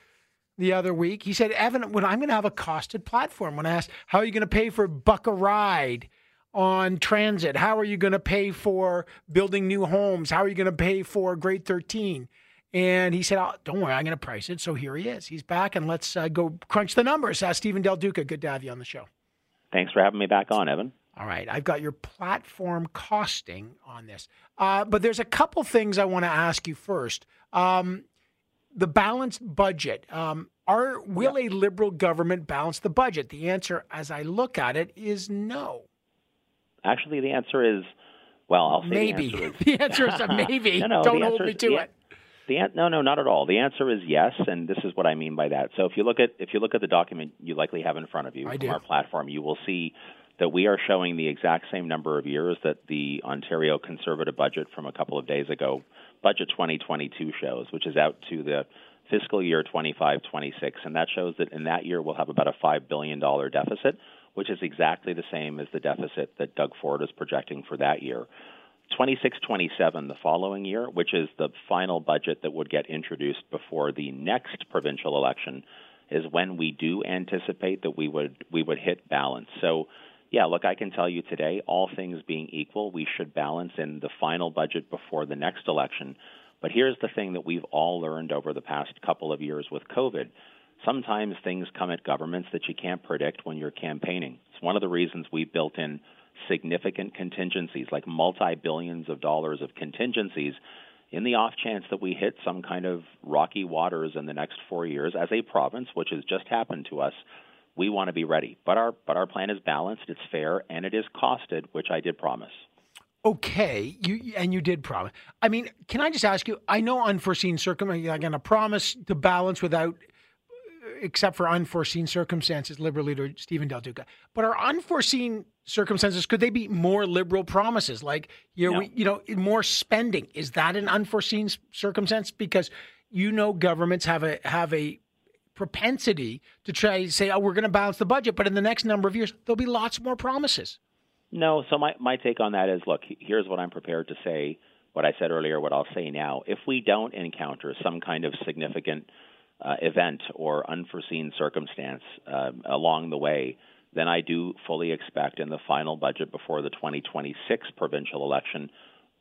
the other week, he said, Evan, when I'm going to have a costed platform, when I asked, how are you going to pay for Buck a Ride? on transit? How are you going to pay for building new homes? How are you going to pay for grade 13? And he said, oh, Don't worry, I'm going to price it. So here he is. He's back, and let's uh, go crunch the numbers. Uh, Steven Del Duca, good to have you on the show. Thanks for having me back on, Evan. All right, I've got your platform costing on this. Uh, but there's a couple things I want to ask you first. Um, the balanced budget. Um, are will a liberal government balance the budget? The answer, as I look at it, is no. Actually, the answer is well. I'll say maybe. The answer is, the answer is a maybe. no, no, Don't hold me to it. The an- no, no, not at all. The answer is yes, and this is what I mean by that. So if you look at if you look at the document you likely have in front of you I from do. our platform, you will see that we are showing the exact same number of years that the Ontario Conservative budget from a couple of days ago, budget 2022 shows, which is out to the fiscal year 25-26, and that shows that in that year we'll have about a five billion dollar deficit, which is exactly the same as the deficit that Doug Ford is projecting for that year. 26 27 the following year, which is the final budget that would get introduced before the next provincial election, is when we do anticipate that we would we would hit balance. So, yeah, look, I can tell you today, all things being equal, we should balance in the final budget before the next election. But here's the thing that we've all learned over the past couple of years with COVID. Sometimes things come at governments that you can't predict when you're campaigning. It's one of the reasons we've built in significant contingencies, like multi billions of dollars of contingencies, in the off chance that we hit some kind of rocky waters in the next four years as a province, which has just happened to us. We want to be ready, but our but our plan is balanced, it's fair, and it is costed, which I did promise. Okay, you and you did promise. I mean, can I just ask you? I know unforeseen circumstances. You're going to promise to balance without, except for unforeseen circumstances. Liberal leader Steven Del Duca. But are unforeseen circumstances could they be more liberal promises? Like you know, No. we, you know, more spending. Is that an unforeseen circumstance? Because you know, governments have a have a propensity to try to say, "Oh, we're going to balance the budget," but in the next number of years, there'll be lots more promises. No, so my, my take on that is look, here's what I'm prepared to say, what I said earlier, what I'll say now. If we don't encounter some kind of significant uh, event or unforeseen circumstance uh, along the way, then I do fully expect in the final budget before the 2026 provincial election,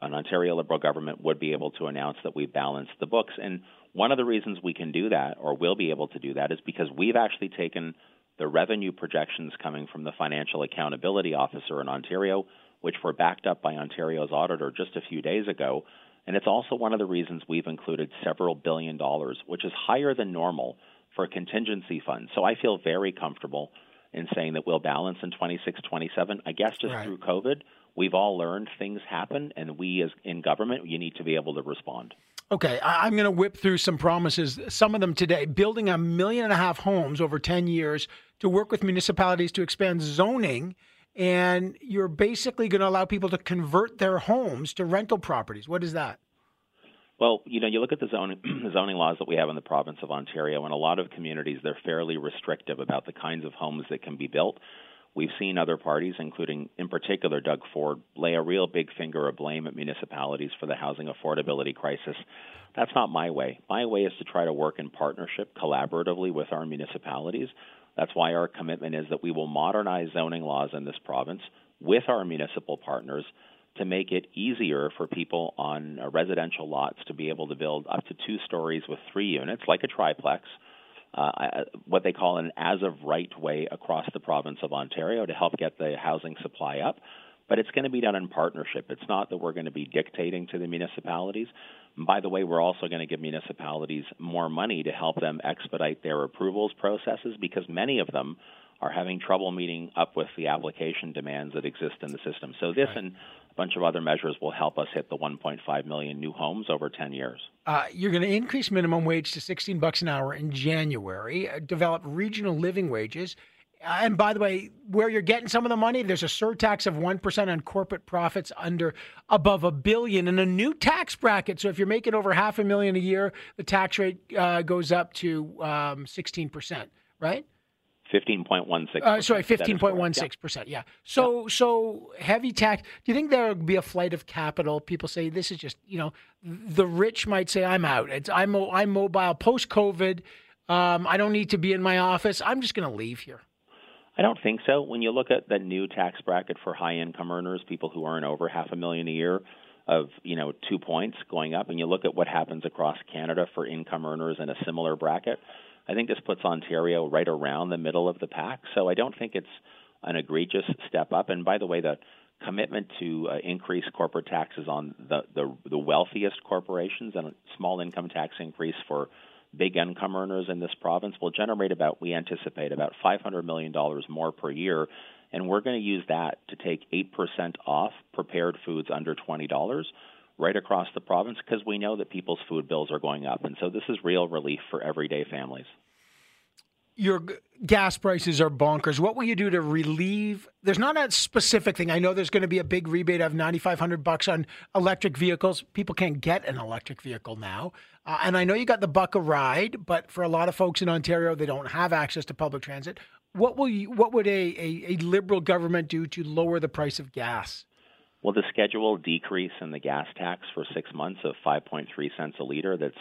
an Ontario Liberal government would be able to announce that we balanced the books. And one of the reasons we can do that or will be able to do that is because we've actually taken the revenue projections coming from the Financial Accountability Officer in Ontario, which were backed up by Ontario's auditor just a few days ago. And it's also one of the reasons we've included several billion dollars, which is higher than normal for a contingency fund. So I feel very comfortable in saying that we'll balance in 26, 27. I guess just Right. through COVID, we've all learned things happen, and we as in government, you need to be able to respond. Okay, I'm going to whip through some promises, some of them today. Building a million and a half homes over 10 years to work with municipalities to expand zoning. And you're basically going to allow people to convert their homes to rental properties. What is that? Well, you know, you look at the zoning, the zoning laws that we have in the province of Ontario, and a lot of communities they're fairly restrictive about the kinds of homes that can be built. We've seen other parties, including in particular Doug Ford, lay a real big finger of blame at municipalities for the housing affordability crisis. That's not my way. My way is to try to work in partnership, collaboratively with our municipalities. That's why our commitment is that we will modernize zoning laws in this province with our municipal partners to make it easier for people on uh, residential lots to be able to build up to two stories with three units, like a triplex, uh, what they call an as of right way across the province of Ontario to help get the housing supply up. But it's going to be done in partnership. It's not that we're going to be dictating to the municipalities. By the way, we're also going to give municipalities more money to help them expedite their approvals processes because many of them are having trouble meeting up with the application demands that exist in the system. So this and a bunch of other measures will help us hit the 1.5 million new homes over 10 years. Uh, you're going to increase minimum wage to 16 bucks an hour in January, uh, develop regional living wages. And by the way, where you're getting some of the money, there's a surtax of 1% on corporate profits under above a billion and a new tax bracket. So if you're making over half a million a year, the tax rate uh, goes up to um, 16%, right? 15.16. Uh, sorry, That is correct. fifteen point one six percent. Yeah. So so heavy tax. Do you think there will be a flight of capital? People say this is just you know the rich might say I'm out. It's I'm I'm mobile post COVID. Um, I don't need to be in my office. I'm just going to leave here. I don't think so. When you look at the new tax bracket for high income earners, people who earn over half a million a year, of you know two points going up, and you look at what happens across Canada for income earners in a similar bracket, I think this puts Ontario right around the middle of the pack. So I don't think it's an egregious step up. And by the way, the commitment to uh, increase corporate taxes on the, the the wealthiest corporations and a small income tax increase for big income earners in this province will generate about we anticipate about 500 million dollars more per year and we're going to use that to take 8% off prepared foods under $20 right across the province because we know that people's food bills are going up. And so this is real relief for everyday families. Your gas prices are bonkers. What will you do to relieve? There's not a specific thing. I know there's going to be a big rebate of 9500 bucks on electric vehicles. People can't get an electric vehicle now. Uh, and I know you got the buck a ride, but for a lot of folks in Ontario, they don't have access to public transit. What will you what would a, a, a liberal government do to lower the price of gas? Well, the scheduled decrease in the gas tax for six months of 5.3 cents a liter that's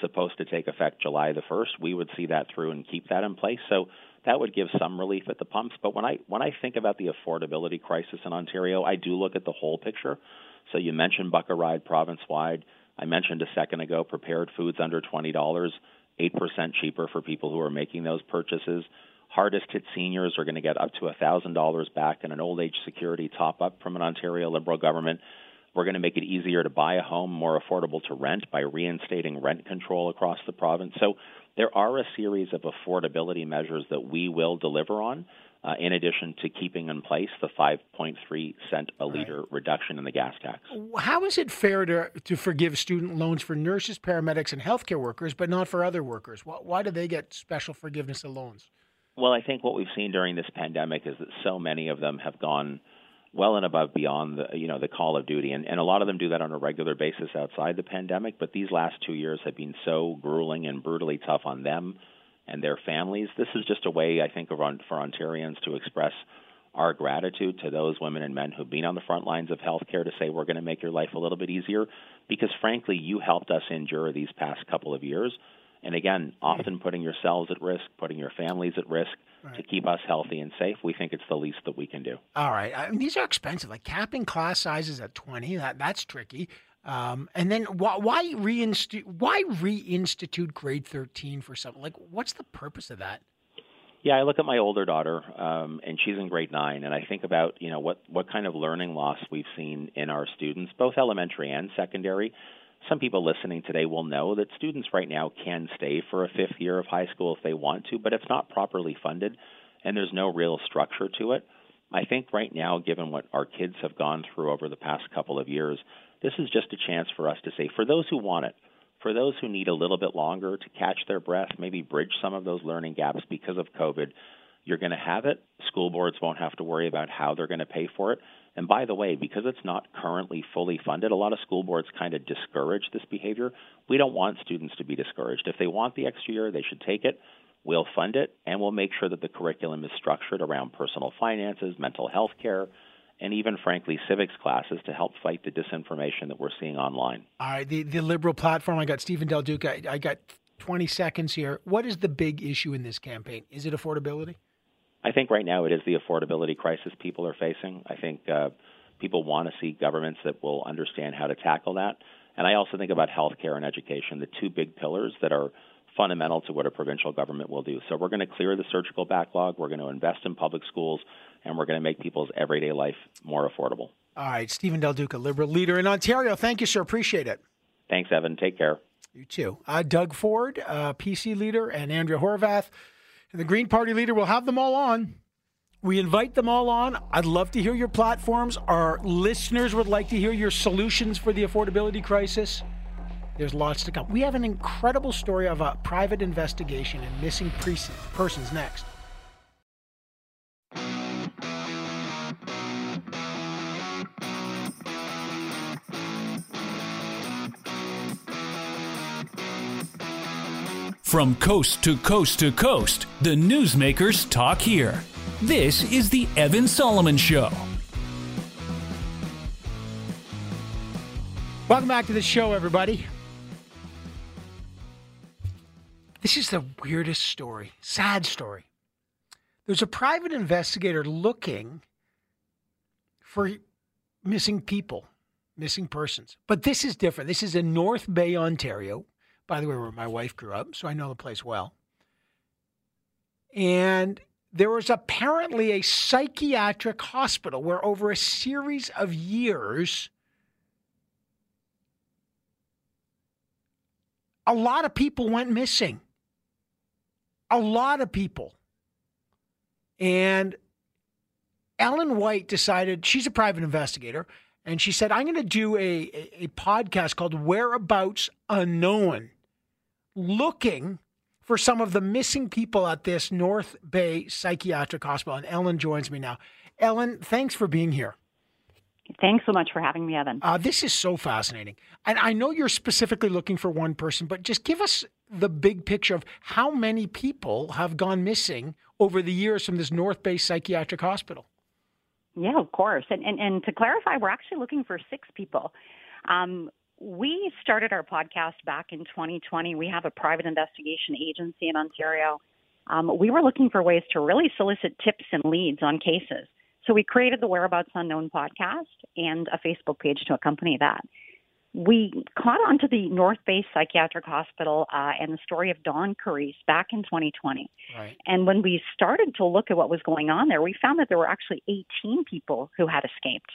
supposed to take effect July the 1st, we would see that through and keep that in place. So that would give some relief at the pumps. But when I when I think about the affordability crisis in Ontario, I do look at the whole picture. So you mentioned Buck a Ride province wide. I mentioned a second ago prepared foods under twenty dollars, eight percent cheaper for people who are making those purchases. Hardest hit seniors are going to get up to $1,000 back in an old age security top up from an Ontario Liberal government. We're going to make it easier to buy a home, more affordable to rent by reinstating rent control across the province. So there are a series of affordability measures that we will deliver on. Uh, in addition to keeping in place the 5.3 cent a liter right. reduction in the gas tax. How is it fair to, to forgive student loans for nurses, paramedics, and healthcare workers, but not for other workers? Why, why do they get special forgiveness of loans? Well, I think what we've seen during this pandemic is that so many of them have gone well and above beyond the you know the call of duty. And, and a lot of them do that on a regular basis outside the pandemic but these last two years have been so grueling and brutally tough on them and their families. This is just a way i think for ontarians to express our gratitude to those women and men who've been on the front lines of healthcare to say we're going to make your life a little bit easier because frankly you helped us endure these past couple of years. And again, often putting yourselves at risk, putting your families at risk right. to keep us healthy and safe. We think it's the least that we can do. All right. I mean, these are expensive. Like capping class sizes at 20, that, that's tricky. Um, and then why, why, reinstitute, why reinstitute grade 13 for something? Like, what's the purpose of that? Yeah, I look at my older daughter, um, and she's in grade nine, and I think about you know what what kind of learning loss we've seen in our students, both elementary and secondary some people listening today will know that students right now can stay for a fifth year of high school if they want to, but it's not properly funded and there's no real structure to it. I think right now, given what our kids have gone through over the past couple of years, this is just a chance for us to say, for those who want it, for those who need a little bit longer to catch their breath, maybe bridge some of those learning gaps because of COVID, you're going to have it. School boards won't have to worry about how they're going to pay for it. And by the way, because it's not currently fully funded, a lot of school boards kind of discourage this behavior. We don't want students to be discouraged. If they want the extra year, they should take it. We'll fund it, and we'll make sure that the curriculum is structured around personal finances, mental health care, and even, frankly, civics classes to help fight the disinformation that we're seeing online. All right, the, the Liberal platform, I got Steven Del Duca. I, I got 20 seconds here. What is the big issue in this campaign? Is it affordability? I think right now it is the affordability crisis people are facing. I think uh, people want to see governments that will understand how to tackle that. And I also think about healthcare and education, the two big pillars that are fundamental to what a provincial government will do. So we're going to clear the surgical backlog, we're going to invest in public schools, and we're going to make people's everyday life more affordable. All right, Steven Del Duca, Liberal leader in Ontario. Thank you, sir. Appreciate it. Thanks, Evan. Take care. You too. Uh, Doug Ford, uh, PC leader, and Andrea Horwath and the Green Party leader will have them all on. We invite them all on. I'd love to hear your platforms. Our listeners would like to hear your solutions for the affordability crisis. There's lots to come. We have an incredible story of a private investigation and missing persons next. From coast to coast to coast, the newsmakers talk here. This is the Evan Solomon Show. Welcome back to the show, everybody. This is the weirdest story, sad story. There's a private investigator looking for missing people, missing persons. But this is different. This is in North Bay, Ontario by the way, where my wife grew up, so I know the place well. And there was apparently a psychiatric hospital where, over a series of years, a lot of people went missing. A lot of people. And Ellen White decided she's a private investigator and she said, I'm going to do a, a, a podcast called Whereabouts Unknown, looking for some of the missing people at this North Bay Psychiatric Hospital. And Ellen joins me now. Ellen, thanks for being here. Thanks so much for having me, Evan. Uh, this is so fascinating. And I know you're specifically looking for one person, but just give us the big picture of how many people have gone missing over the years from this North Bay Psychiatric Hospital. Yeah, of course. And, and, and to clarify, we're actually looking for six people. Um, we started our podcast back in 2020. We have a private investigation agency in Ontario. Um, we were looking for ways to really solicit tips and leads on cases. So we created the Whereabouts Unknown podcast and a Facebook page to accompany that. We caught on to the North Bay Psychiatric Hospital uh, and the story of Dawn Carice back in 2020. Right. And when we started to look at what was going on there, we found that there were actually 18 people who had escaped.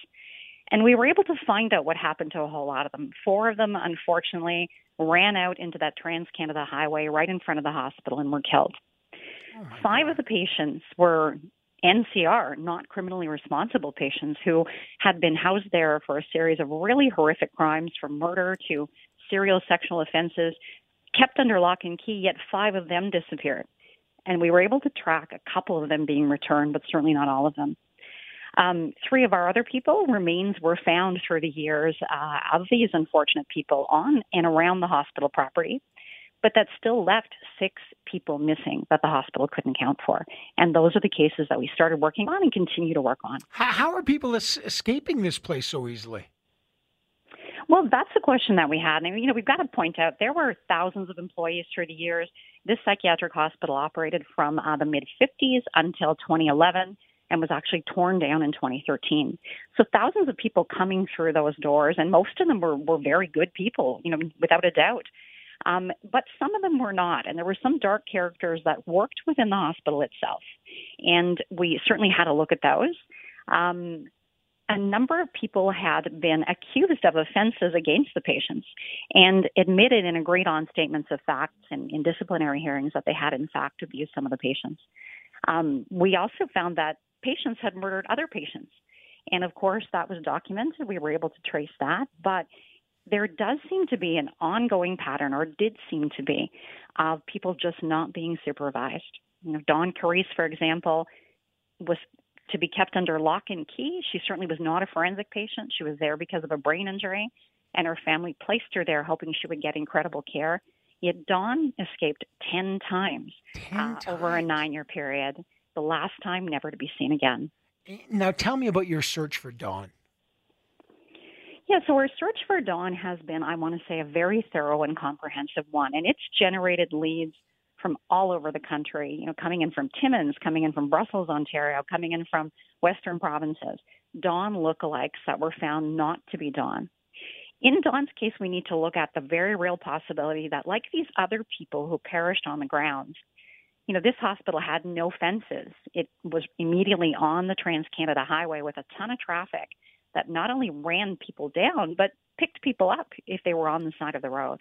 And we were able to find out what happened to a whole lot of them. Four of them, unfortunately, ran out into that Trans Canada Highway right in front of the hospital and were killed. Oh Five of the patients were NCR, not criminally responsible patients who had been housed there for a series of really horrific crimes from murder to serial sexual offenses, kept under lock and key, yet five of them disappeared. And we were able to track a couple of them being returned, but certainly not all of them. Um, three of our other people remains were found through the years uh, of these unfortunate people on and around the hospital property but that still left six people missing that the hospital couldn't count for. And those are the cases that we started working on and continue to work on. How, how are people es- escaping this place so easily? Well, that's the question that we had. And, you know, we've got to point out there were thousands of employees through the years. This psychiatric hospital operated from uh, the mid 50s until 2011 and was actually torn down in 2013. So thousands of people coming through those doors, and most of them were, were very good people, you know, without a doubt. Um, but some of them were not, and there were some dark characters that worked within the hospital itself, and we certainly had a look at those. Um, a number of people had been accused of offenses against the patients and admitted and agreed on statements of facts and in disciplinary hearings that they had in fact abused some of the patients. Um, we also found that patients had murdered other patients. And of course, that was documented. We were able to trace that. But there does seem to be an ongoing pattern, or did seem to be, of people just not being supervised. You know, Dawn Carice, for example, was to be kept under lock and key. She certainly was not a forensic patient. She was there because of a brain injury, and her family placed her there hoping she would get incredible care. Yet Dawn escaped 10 times, 10 uh, times. over a nine year period, the last time never to be seen again. Now, tell me about your search for Dawn. Yeah, so our search for Dawn has been, I want to say, a very thorough and comprehensive one, and it's generated leads from all over the country, you know, coming in from Timmins, coming in from Brussels, Ontario, coming in from Western provinces. Dawn lookalikes that were found not to be Dawn. In Dawn's case, we need to look at the very real possibility that, like these other people who perished on the grounds, you know, this hospital had no fences. It was immediately on the Trans Canada Highway with a ton of traffic that not only ran people down, but picked people up if they were on the side of the road.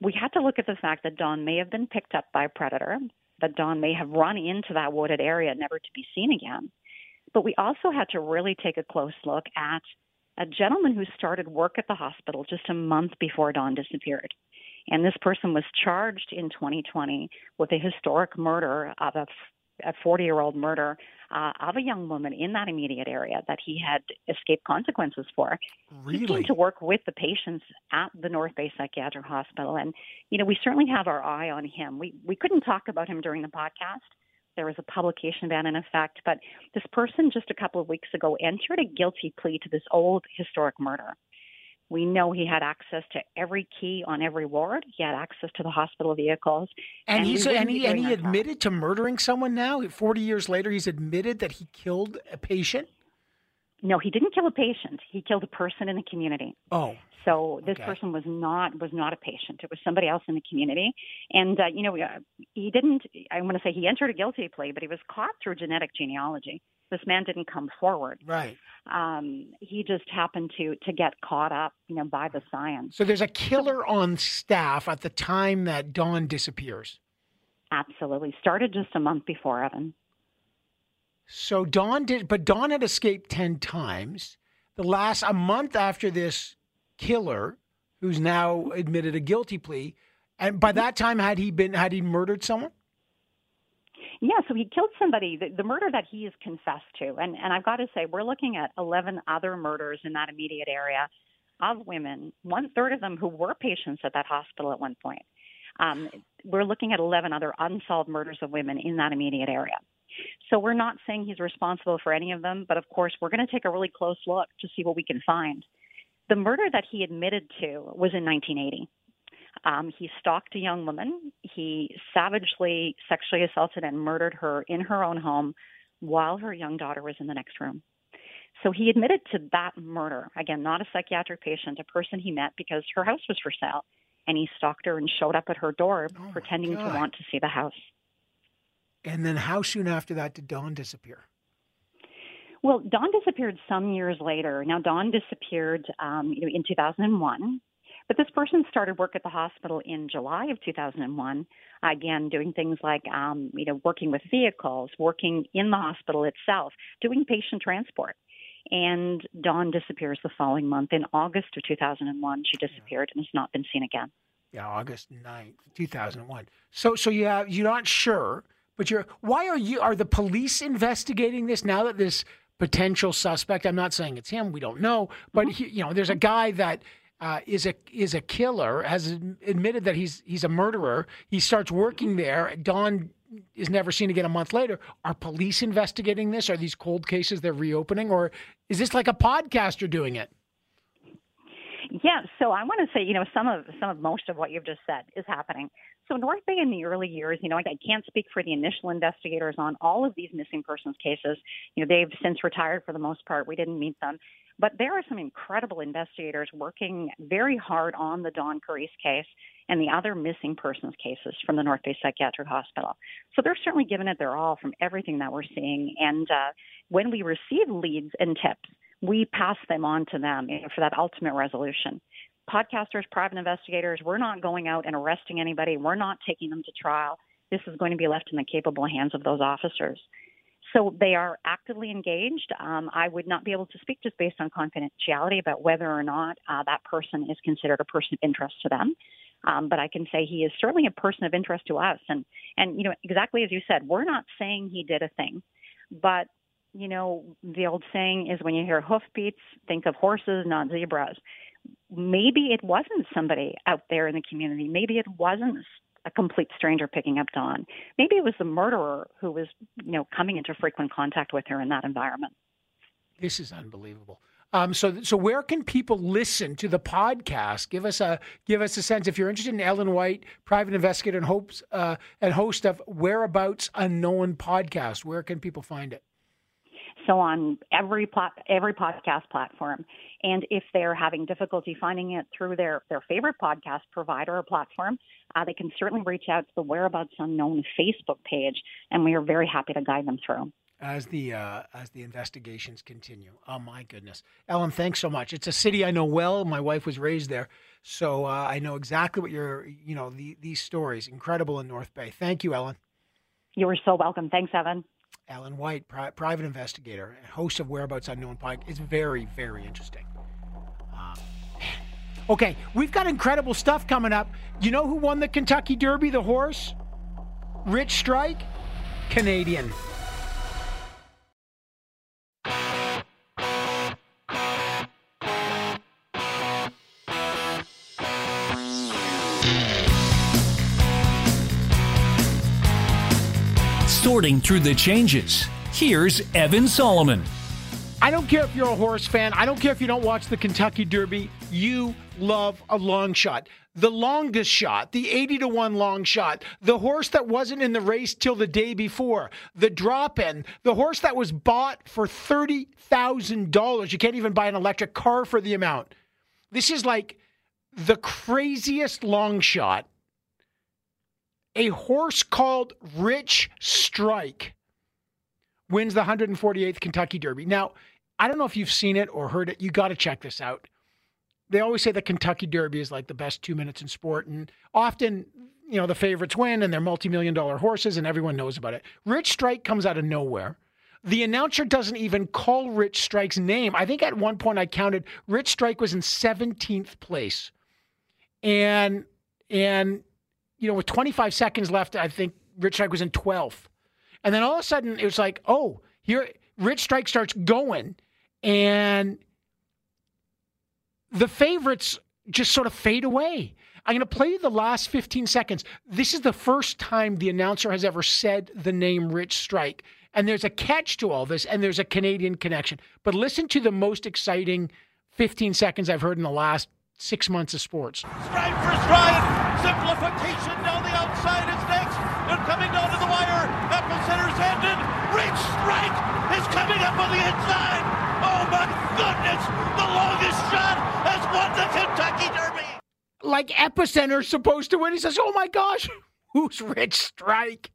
We had to look at the fact that Dawn may have been picked up by a predator, that Dawn may have run into that wooded area never to be seen again. But we also had to really take a close look at a gentleman who started work at the hospital just a month before Dawn disappeared. And this person was charged in 2020 with a historic murder of a a 40 year old murder uh, of a young woman in that immediate area that he had escaped consequences for. Really? He came to work with the patients at the North Bay Psychiatric Hospital, and you know we certainly have our eye on him. We we couldn't talk about him during the podcast. There was a publication ban in effect, but this person just a couple of weeks ago entered a guilty plea to this old historic murder. We know he had access to every key on every ward. He had access to the hospital vehicles, And, we he's and he and he admitted to murdering someone now. 40 years later, he's admitted that he killed a patient. No, he didn't kill a patient. He killed a person in the community. Oh, So this Okay. person was not was not a patient. It was somebody else in the community, and uh, you know uh, he didn't. I want to say he entered a guilty plea, but he was caught through genetic genealogy. This man didn't come forward. right. Um, he just happened to to get caught up, you know, by the science. So there's a killer on staff at the time that Dawn disappears. Absolutely, started just a month before Evan. So Dawn did, but Dawn had escaped 10 times. the last a month after this killer, who's now admitted a guilty plea, and by that time had he been had he murdered someone? Yeah, so he killed somebody. The, the murder that he has confessed to, and and I've got to say, we're looking at 11 other murders in that immediate area of women. One third of them who were patients at that hospital at one point. Um, we're looking at 11 other unsolved murders of women in that immediate area. So we're not saying he's responsible for any of them, but of course, we're going to take a really close look to see what we can find. The murder that he admitted to was in 1980. Um, he stalked a young woman. He savagely sexually assaulted and murdered her in her own home while her young daughter was in the next room. So he admitted to that murder. Again, not a psychiatric patient, a person he met because her house was for sale. And he stalked her and showed up at her door Oh pretending to want to see the house. And then how soon after that did Dawn disappear? Well, Dawn disappeared some years later. Now, Dawn disappeared um, you know, in 2001, but this person started work at the hospital in July of 2001. Again, doing things like um, you know working with vehicles, working in the hospital itself, doing patient transport. And Dawn disappears the following month. In August of 2001, she disappeared and has not been seen again. Yeah, August 9th, 2001. So so you you're not sure, but you're why are you are the police investigating this now that this potential suspect, I'm not saying it's him, we don't know, but he, you know, there's a guy that uh, is a is a killer, has admitted that he's he's a murderer. He starts working there. Dawn is never seen again a month later. Are police investigating this? Are these cold cases they're reopening, or is this like a podcaster doing it? Yeah, so I want to say, you know, some of some of most of what you've just said is happening. So North Bay in the early years, you know, I, can't speak for the initial investigators on all of these missing persons cases. You know, they've since retired for the most part. We didn't meet them. But there are some incredible investigators working very hard on the Dawn Carice case and the other missing persons cases from the North Bay Psychiatric Hospital. So they're certainly giving it their all from everything that we're seeing. And uh, when we receive leads and tips, we pass them on to them you know, for that ultimate resolution. Podcasters, private investigators, we're not going out and arresting anybody. We're not taking them to trial. This is going to be left in the capable hands of those officers. So they are actively engaged. Um, I would not be able to speak just based on confidentiality about whether or not uh, that person is considered a person of interest to them. Um, but I can say he is certainly a person of interest to us. And and you know exactly as you said, we're not saying he did a thing, but you know the old saying is when you hear hoofbeats, think of horses, not zebras. Maybe it wasn't somebody out there in the community. Maybe it wasn't a complete stranger picking up Dawn. Maybe it was the murderer who was, you know, coming into frequent contact with her in that environment. This is unbelievable. Um, so, so where can people listen to the podcast? Give us a give us a sense. If you're interested in Ellen White, private investigator and hopes uh, and host of Whereabouts Unknown podcast, where can people find it? So on every plat- every podcast platform, and if they're having difficulty finding it through their their favorite podcast provider or platform, uh, they can certainly reach out to the Whereabouts Unknown Facebook page, and we are very happy to guide them through. As the uh, as the investigations continue. Oh my goodness, Ellen, thanks so much. It's a city I know well. My wife was raised there, so uh, I know exactly what you're. You know the, these stories, incredible in North Bay. Thank you, Ellen. You are so welcome. Thanks, Evan. Ellen White, pri- private investigator, host of Whereabouts Unknown podcast. It's very, very interesting. Um, okay, we've got incredible stuff coming up. You know who won the Kentucky Derby, the horse? Rich Strike? Canadian. Through the changes, here's Evan Solomon. I don't care if you're a horse fan. I don't care if you don't watch the Kentucky Derby. You love a long shot. The longest shot, the 80 to 1 long shot, the horse that wasn't in the race till the day before, the drop in, the horse that was bought for $30,000. You can't even buy an electric car for the amount. This is like the craziest long shot. A horse called Rich Strike wins the 148th Kentucky Derby. Now, I don't know if you've seen it or heard it. You got to check this out. They always say the Kentucky Derby is like the best two minutes in sport, and often, you know, the favorites win and they're multi million dollar horses, and everyone knows about it. Rich Strike comes out of nowhere. the announcer doesn't even call Rich Strike's name. I think at one point I counted Rich Strike was in 17th place. And and you know, with 25 seconds left, I think Rich Strike was in 12th. And then all of a sudden it was like, "Oh, here Rich Strike starts going and the favorites just sort of fade away. I'm going to play you the last 15 seconds. This is the first time the announcer has ever said the name Rich Strike. And there's a catch to all this, and there's a Canadian connection. But listen to the most exciting 15 seconds I've heard in the last six months of sports. Strike for stride. Simplification down the outside is next. They're coming down to the wire. Epicenter's ended. Rich Strike is coming up on the inside. Oh my goodness! The longest shot has won the Kentucky Derby like Epicenter's supposed to win. He says, Oh my gosh, who's Rich Strike?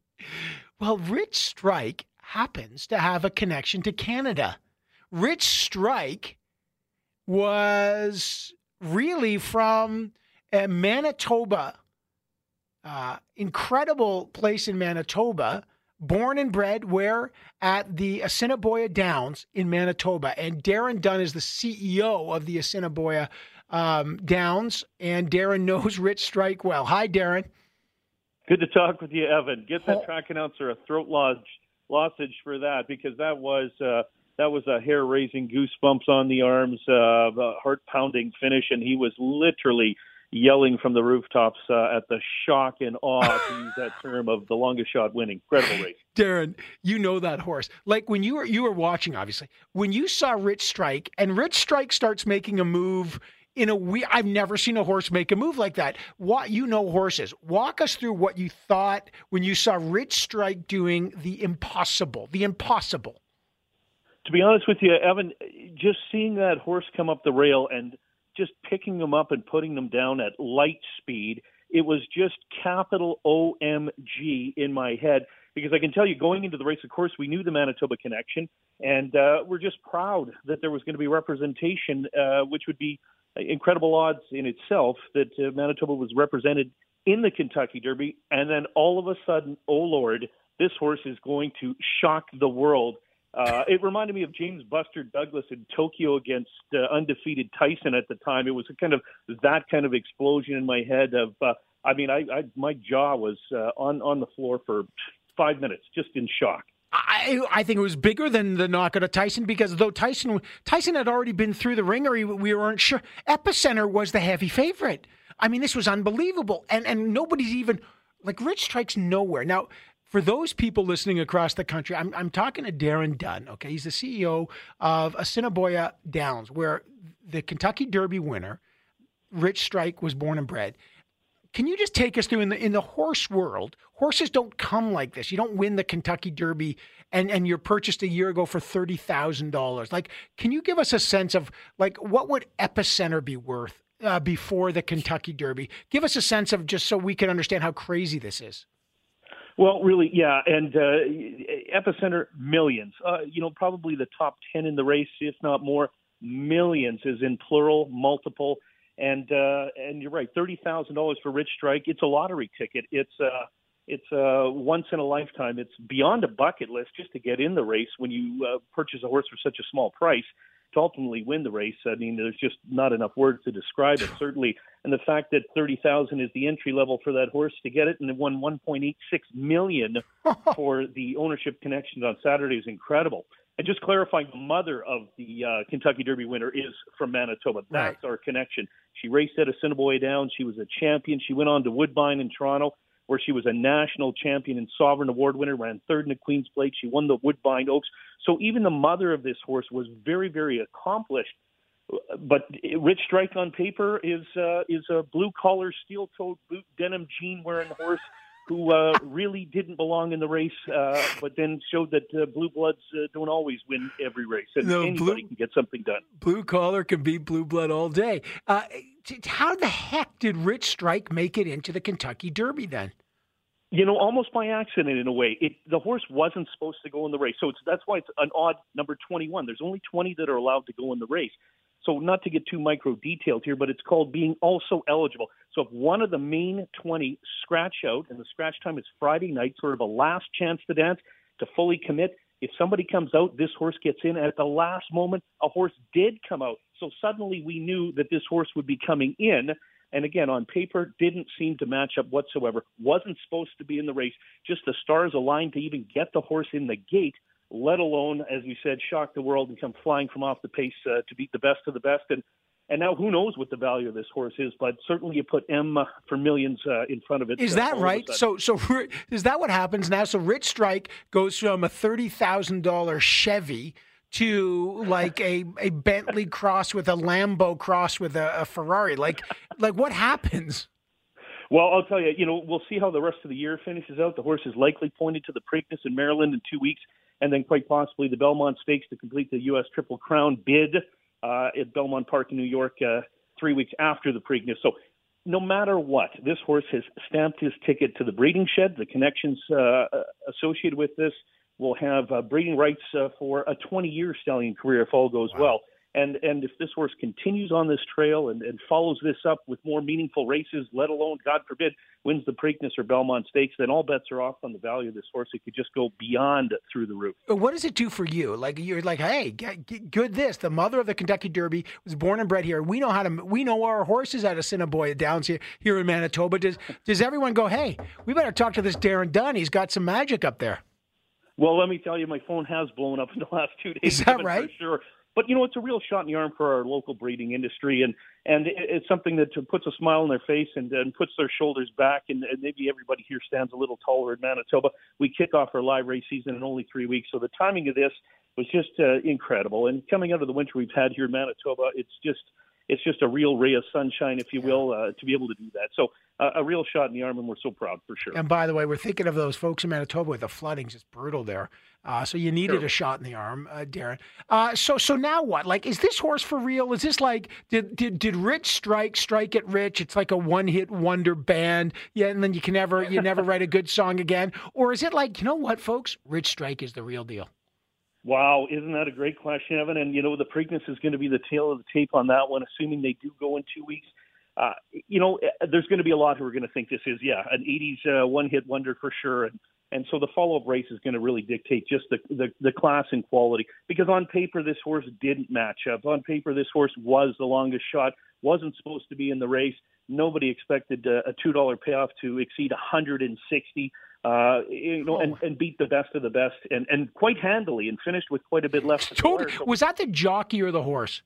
Well, Rich Strike happens to have a connection to Canada. Rich Strike was really from uh, Manitoba, uh, incredible place in Manitoba, born and bred where at the Assiniboia Downs in Manitoba. And Darren Dunn is the CEO of the Assiniboia um, Downs, and Darren knows Rich Strike well. Hi, Darren. Good to talk with you, Evan. Get that track announcer a throat lodge, lozenge for that because that was uh, that was a hair raising goosebumps on the arms, uh, heart pounding finish, and he was literally yelling from the rooftops uh, at the shock and awe, to use that term, of the longest shot winning. Incredible race. Darren, you know that horse. Like when you were you were watching, obviously, when you saw Rich Strike, and Rich Strike starts making a move in a we I've never seen a horse make a move like that. What you know horses. Walk us through what you thought when you saw Rich Strike doing the impossible. The impossible. To be honest with you, Evan, just seeing that horse come up the rail and just picking them up and putting them down at light speed, it was just capital OMG in my head because I can tell you, going into the race, of course, we knew the Manitoba connection, and uh, we're just proud that there was going to be representation, uh, which would be incredible odds in itself that uh, Manitoba was represented in the Kentucky Derby, and then all of a sudden, oh Lord, this horse is going to shock the world. Uh, it reminded me of James Buster Douglas in Tokyo against uh, undefeated Tyson at the time. It was a kind of that kind of explosion in my head. Of, uh, I mean, I, I my jaw was uh, on on the floor for five minutes, just in shock. I, I think it was bigger than the knockout of Tyson because though Tyson Tyson had already been through the ringer, we weren't sure. Epicenter was the heavy favorite. I mean, this was unbelievable, and and nobody's even like Rich strikes nowhere now. For those people listening across the country, I'm, I'm talking to Darren Dunn. Okay, he's the CEO of Assiniboia Downs, where the Kentucky Derby winner, Rich Strike, was born and bred. Can you just take us through in the in the horse world? Horses don't come like this. You don't win the Kentucky Derby and and you're purchased a year ago for thirty thousand dollars. Like, can you give us a sense of like what would Epicenter be worth uh, before the Kentucky Derby? Give us a sense of just so we can understand how crazy this is. Well, really, yeah, and uh, Epicenter millions. Uh, you know, probably the top ten in the race, if not more. Millions is in plural, multiple. And uh, and you're right, thirty thousand dollars for Rich Strike. It's a lottery ticket. It's uh, it's uh, once in a lifetime. It's beyond a bucket list just to get in the race when you uh, purchase a horse for such a small price to ultimately win the race. I mean, there's just not enough words to describe it. Certainly, and the fact that thirty thousand is the entry level for that horse to get it, and it won one point eight six million for the ownership connections on Saturday is incredible. And just clarifying, the mother of the uh, Kentucky Derby winner is from Manitoba. That's right. our connection. She raced at Assiniboia Downs. She was a champion. She went on to Woodbine in Toronto, where she was a national champion and Sovereign Award winner. Ran third in the Queen's Plate. She won the Woodbine Oaks. So even the mother of this horse was very, very accomplished. But Rich Strike on paper is uh, is a blue collar, steel toed boot, denim jean wearing horse who uh, really didn't belong in the race, uh, but then showed that uh, blue bloods uh, don't always win every race, and no, anybody blue, can get something done. Blue collar can beat blue blood all day. Uh, how the heck did Rich Strike make it into the Kentucky Derby then? You know, almost by accident in a way. It, the horse wasn't supposed to go in the race, so that's why it's an odd number twenty-one. There's only twenty that are allowed to go in the race. So not to get too micro detailed here, but it's called being also eligible. So if one of the main 20 scratch out, and the scratch time is Friday night, sort of a last chance to dance, to fully commit, If somebody comes out, this horse gets in. At the last moment, a horse did come out. So suddenly we knew that this horse would be coming in. And again, on paper, didn't seem to match up whatsoever. Wasn't supposed to be in the race. Just the stars aligned to even get the horse in the gate, let alone, as we said, shock the world and come flying from off the pace uh, to beat the best of the best. And and now who knows what the value of this horse is, but certainly you put M for millions uh, in front of it. Is uh, that right? So so is that what happens now? So Rich Strike goes from a thirty thousand dollar Chevy to like a, a Bentley cross with a Lambo cross with a, a Ferrari. Like like what happens? Well, I'll tell you, you know, we'll see how the rest of the year finishes out. The horse is likely pointed to the Preakness in Maryland in two weeks, and then quite possibly the Belmont Stakes to complete the U.S. Triple Crown bid uh, at Belmont Park in New York uh, three weeks after the Preakness. So no matter what, this horse has stamped his ticket to the breeding shed. The connections uh, associated with this will have uh, breeding rights uh, for a 20-year stallion career if all goes wow. well. And and if this horse continues on this trail and, and follows this up with more meaningful races, let alone, God forbid, wins the Preakness or Belmont Stakes, then all bets are off on the value of this horse. It could just go beyond through the roof. But what does it do for you? Like you're like, hey, good this. The mother of the Kentucky Derby was born and bred here. We know how to. We know our horses at Assiniboia Downs here here in Manitoba. Does does everyone go, hey, we better talk to this Darren Dunn. He's got some magic up there. Well, let me tell you, my phone has blown up in the last two days. Is that right? For sure. But you know, it's a real shot in the arm for our local breeding industry, and and it's something that puts a smile on their face and, and puts their shoulders back, and, and maybe everybody here stands a little taller in Manitoba. We kick off our live race season in only three weeks, so the timing of this was just uh, incredible. And coming out of the winter we've had here in Manitoba, it's just it's just a real ray of sunshine, if you will, uh, to be able to do that. So uh, a real shot in the arm, and we're so proud for sure. And by the way, we're thinking of those folks in Manitoba with the flooding, just brutal there. Uh, so you needed sure. a shot in the arm, uh, Darren. Uh, so so now what? Like, is this horse for real? Is this like did did did Rich strike strike it Rich? It's like a one hit wonder band, yeah, and then you can never you never write a good song again, or is it like you know what, folks? Rich Strike is the real deal. Wow, isn't that a great question, Evan? And you know, the Preakness is going to be the tail of the tape on that one, assuming they do go in two weeks. Uh, you know, eh, there's going to be a lot who are going to think this is, yeah, an 80s uh, one-hit wonder for sure, and and so the follow-up race is going to really dictate just the, the the class and quality. Because on paper, this horse didn't match up. On paper, this horse was the longest shot, wasn't supposed to be in the race. Nobody expected uh, a two dollar payoff to exceed 160 uh, you know, and, and beat the best of the best, and, and quite handily, and finished with quite a bit left. Totally. So, was that the jockey or the horse?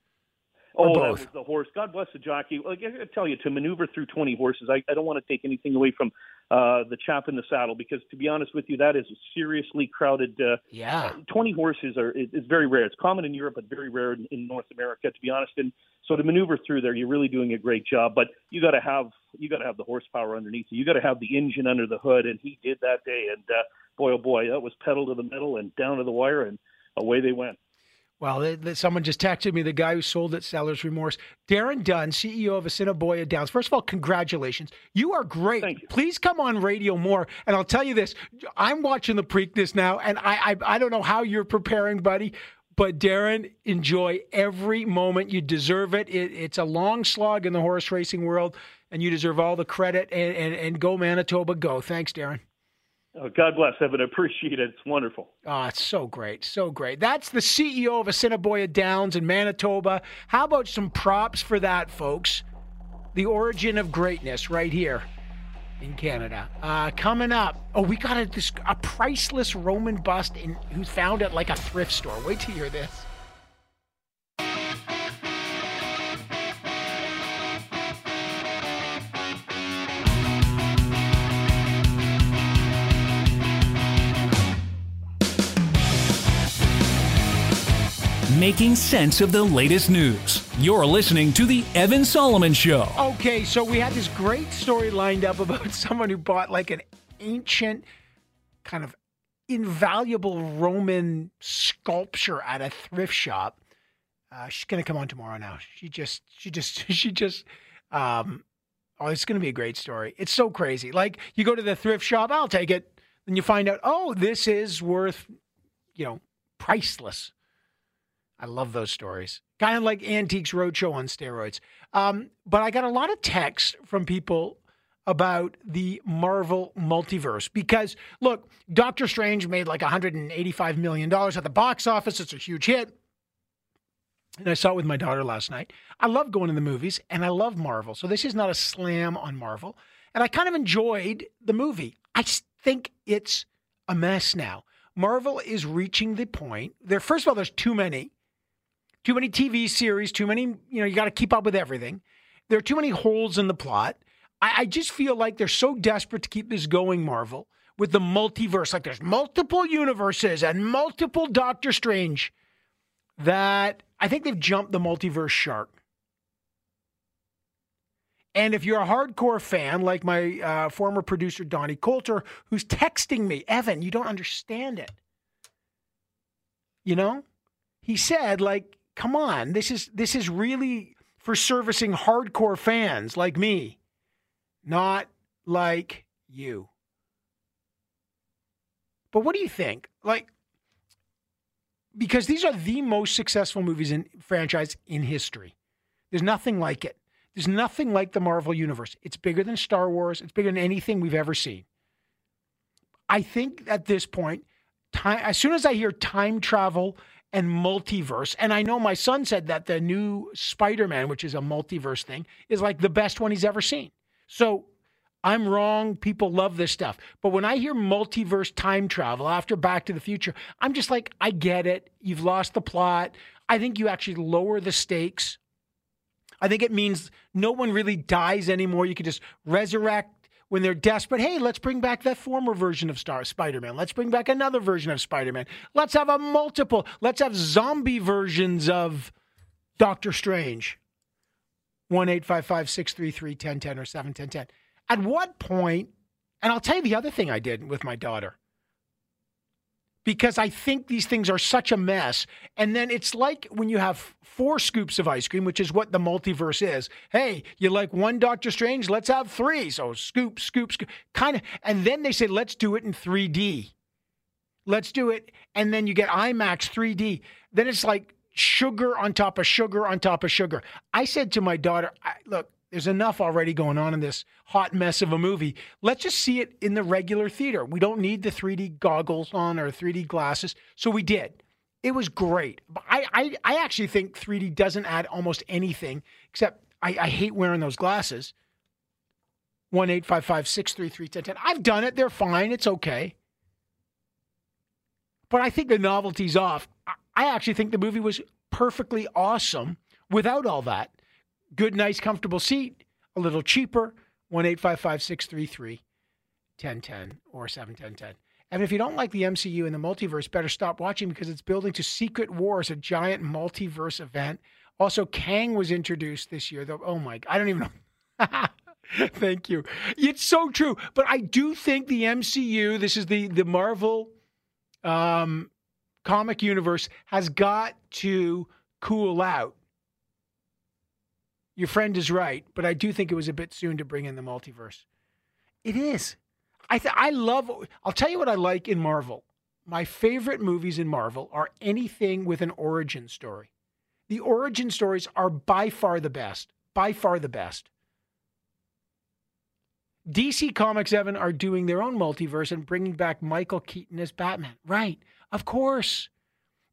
Oh, that was the horse. God bless the jockey. Like I tell you, to maneuver through 20 horses, I, I don't want to take anything away from uh, the chap in the saddle because, to be honest with you, that is a seriously crowded. Uh, yeah. 20 horses are is, is very rare. It's common in Europe, but very rare in, in North America, to be honest. And so to maneuver through there, you're really doing a great job. But you got to have you got to have the horsepower underneath you. You got to have the engine under the hood, and he did that day. And uh, boy, oh boy, that was pedal to the metal and down to the wire, and away they went. Well, someone just texted me the guy who sold it, Seller's Remorse. Darren Dunn, CEO of Assiniboia Downs. First of all, congratulations. You are great. You. Please come on radio more. And I'll tell you this I'm watching the Preakness now, and I, I, I don't know how you're preparing, buddy, but Darren, enjoy every moment. You deserve it. it. It's a long slog in the horse racing world, and you deserve all the credit. And, and, and go, Manitoba, go. Thanks, Darren. Oh, God bless, Evan. Appreciate it. It's wonderful. Oh, it's so great. So great. That's the CEO of Assiniboia Downs in Manitoba. How about some props for that, folks? The origin of greatness right here in Canada. Uh, coming up, oh, we got a, a priceless Roman bust in, who's found at like a thrift store. Wait till you hear this. Making sense of the latest news. You're listening to The Evan Solomon Show. Okay, so we had this great story lined up about someone who bought like an ancient, kind of invaluable Roman sculpture at a thrift shop. Uh, she's going to come on tomorrow now. She just, she just, she just, um, oh, it's going to be a great story. It's so crazy. Like you go to the thrift shop, I'll take it. Then you find out, oh, this is worth, you know, priceless. I love those stories. Kind of like Antiques Roadshow on steroids. Um, but I got a lot of texts from people about the Marvel multiverse because look, Doctor Strange made like 185 million dollars at the box office. It's a huge hit. And I saw it with my daughter last night. I love going to the movies and I love Marvel. So this is not a slam on Marvel. And I kind of enjoyed the movie. I think it's a mess now. Marvel is reaching the point there. First of all, there's too many, too many TV series, too many, you know, you got to keep up with everything. There are too many holes in the plot. I, I just feel like they're so desperate to keep this going, Marvel, with the multiverse. Like there's multiple universes and multiple Doctor Strange that I think they've jumped the multiverse shark. And if you're a hardcore fan, like my uh, former producer Donnie Coulter, who's texting me, Evan, you don't understand it. You know, he said, like, come on, this is this is really for servicing hardcore fans like me, not like you. But what do you think? Like, because these are the most successful movies in franchise in history. There's nothing like it. There's nothing like the Marvel Universe. It's bigger than Star Wars, it's bigger than anything we've ever seen. I think at this point, time, as soon as I hear time travel and multiverse, and I know my son said that the new Spider Man, which is a multiverse thing, is like the best one he's ever seen. So I'm wrong. People love this stuff. But when I hear multiverse time travel after Back to the Future, I'm just like, I get it. You've lost the plot. I think you actually lower the stakes I think it means no one really dies anymore. You can just resurrect when they're desperate. Hey, let's bring back that former version of Star Spider-Man. Let's bring back another version of Spider-Man. Let's have a multiple. Let's have zombie versions of Doctor Strange. One eight five five six three three ten ten or seven ten ten. At what point? And I'll tell you the other thing I did with my daughter because I think these things are such a mess. And then it's like when you have four scoops of ice cream, which is what the multiverse is. Hey, you like one Doctor Strange? Let's have three. So scoop, scoop, scoop, kind of. And then they say, let's do it in 3D. Let's do it. And then you get IMAX 3D. Then it's like sugar on top of sugar on top of sugar. I said to my daughter, look, there's enough already going on in this hot mess of a movie. Let's just see it in the regular theater. We don't need the 3D goggles on or 3D glasses. So we did. It was great. I, I, I actually think 3D doesn't add almost anything except I, I hate wearing those glasses. One eight five five six three three ten ten. I've done it. They're fine. It's okay. But I think the novelty's off. I actually think the movie was perfectly awesome without all that good, nice, comfortable seat, a little cheaper. One eight five five six three three ten ten or 71010. And if you don't like the MCU and the multiverse, better stop watching because it's building to Secret Wars, a giant multiverse event. Also, Kang was introduced this year, though. Oh my, I don't even know. Thank you. It's so true. But I do think the MCU, this is the the Marvel um, comic universe, has got to cool out your friend is right, but I do think it was a bit soon to bring in the multiverse. It is. I th- I love. I'll tell you what I like in Marvel. My favorite movies in Marvel are anything with an origin story. The origin stories are by far the best. By far the best. DC Comics, Evan, are doing their own multiverse and bringing back Michael Keaton as Batman. Right. Of course.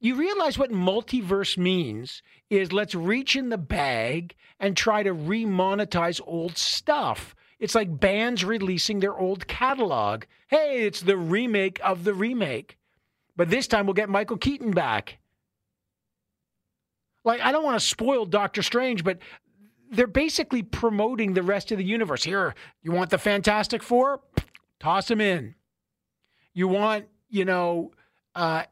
You realize what multiverse means is let's reach in the bag and try to remonetize old stuff. It's like bands releasing their old catalog. Hey, it's the remake of the remake. But this time we'll get Michael Keaton back. Like, I don't want to spoil Doctor Strange, but they're basically promoting the rest of the universe. Here, you want the Fantastic Four? Toss them in. You want, you know, uh,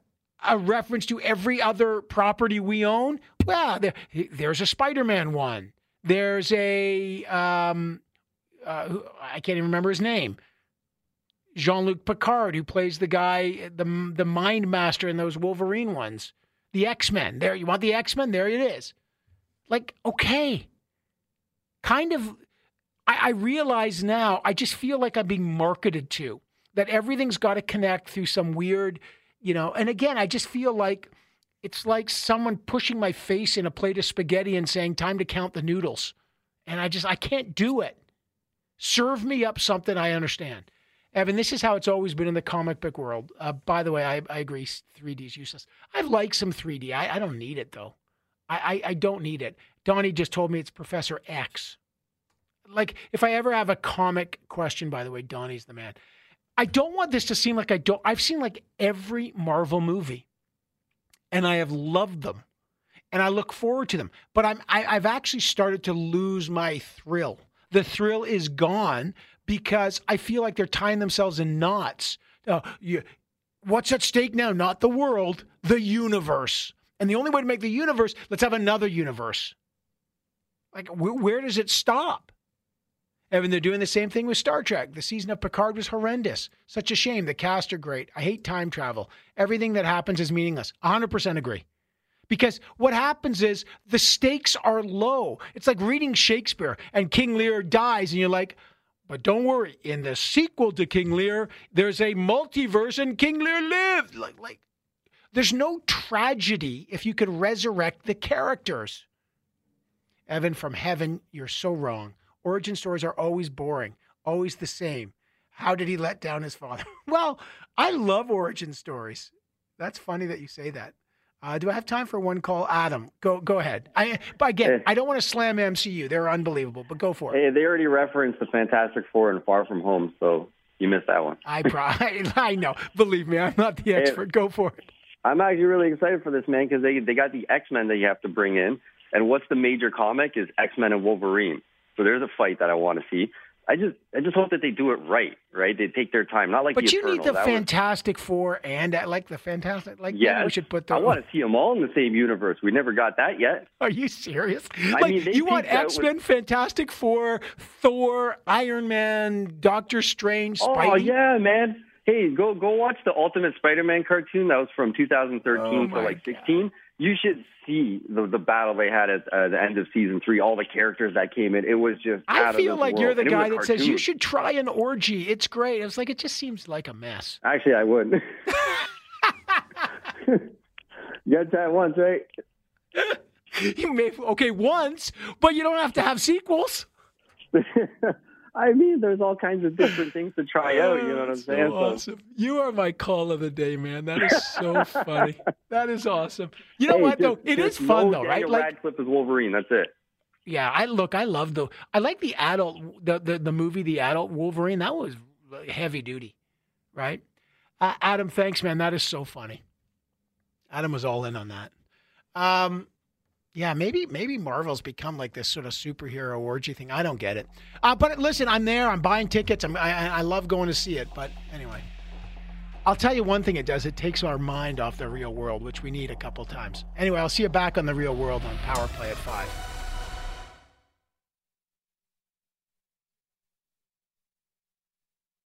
a reference to every other property we own? Well, there, there's a Spider Man one. There's a, um, uh, I can't even remember his name. Jean Luc Picard, who plays the guy, the, the mind master in those Wolverine ones. The X Men. There, you want the X Men? There it is. Like, okay. Kind of, I, I realize now, I just feel like I'm being marketed to, that everything's got to connect through some weird you know, and again, I just feel like it's like someone pushing my face in a plate of spaghetti and saying, time to count the noodles. And I just, I can't do it. Serve me up something I understand. Evan, this is how it's always been in the comic book world. Uh, by the way, I, I agree 3D is useless. I like some 3D. I, I don't need it, though. I, I, I don't need it. Donnie just told me it's Professor X. Like, if I ever have a comic question, by the way, Donnie's the man. I don't want this to seem like I don't. I've seen like every Marvel movie, and I have loved them, and I look forward to them. But I'm I, I've actually started to lose my thrill. The thrill is gone because I feel like they're tying themselves in knots. Uh, you, what's at stake now? Not the world, the universe. And the only way to make the universe, let's have another universe. Like, wh- where does it stop? Evan, they're doing the same thing with Star Trek. The season of Picard was horrendous. Such a shame. The cast are great. I hate time travel. Everything that happens is meaningless. 100% agree. Because what happens is the stakes are low. It's like reading Shakespeare and King Lear dies, and you're like, but don't worry. In the sequel to King Lear, there's a multiverse, and King Lear lived. Like, like, there's no tragedy if you could resurrect the characters. Evan from heaven, you're so wrong. Origin stories are always boring, always the same. How did he let down his father? well, I love origin stories. That's funny that you say that. Uh, do I have time for one call, Adam? Go, go ahead. I, but again, I don't want to slam MCU. They're unbelievable, but go for it. Hey, they already referenced the Fantastic Four and Far From Home, so you missed that one. I, pro- I know. Believe me, I'm not the expert. Hey, go for it. I'm actually really excited for this man because they they got the X Men that you have to bring in, and what's the major comic is X Men and Wolverine. So there's a fight that I want to see. I just I just hope that they do it right, right? They take their time, not like. But the you need the That Fantastic Four and uh, like the Fantastic, like yeah, we should put. The, I want to see them all in the same universe. We never got that yet. Are you serious? I like mean, you want X Men, Fantastic Four, Thor, Iron Man, Doctor Strange, Oh yeah, man. Hey, go go watch the Ultimate Spider-Man cartoon that was from 2013 Oh, to like 16. You should see the the battle they had at uh, the end of season three. All the characters that came in, it was just. I feel like world. you're the And guy that says you should try an orgy. It's great. It's like it just seems like a mess. Actually, I would. you got that once, right? You may okay once, but you don't have to have sequels. I mean, there's all kinds of different things to try out. You know what I'm So saying? So- awesome. You are my call of the day, man. That is so funny. That is awesome. You know Hey, what though? It is fun though, right? Like Radcliffe is Wolverine. That's it. yeah, I look, I love the I like the adult the the, the movie The Adult Wolverine. That was heavy duty, right? Uh, Adam, thanks, man. That is so funny. Adam was all in on that. Um, yeah, maybe maybe Marvel's become like this sort of superhero orgy thing. I don't get it. Uh, but listen, I'm there. I'm buying tickets. I'm, I I love going to see it. But anyway, I'll tell you one thing it does. It takes our mind off the real world, which we need a couple times. Anyway, I'll see you back on the real world on Power Play at five.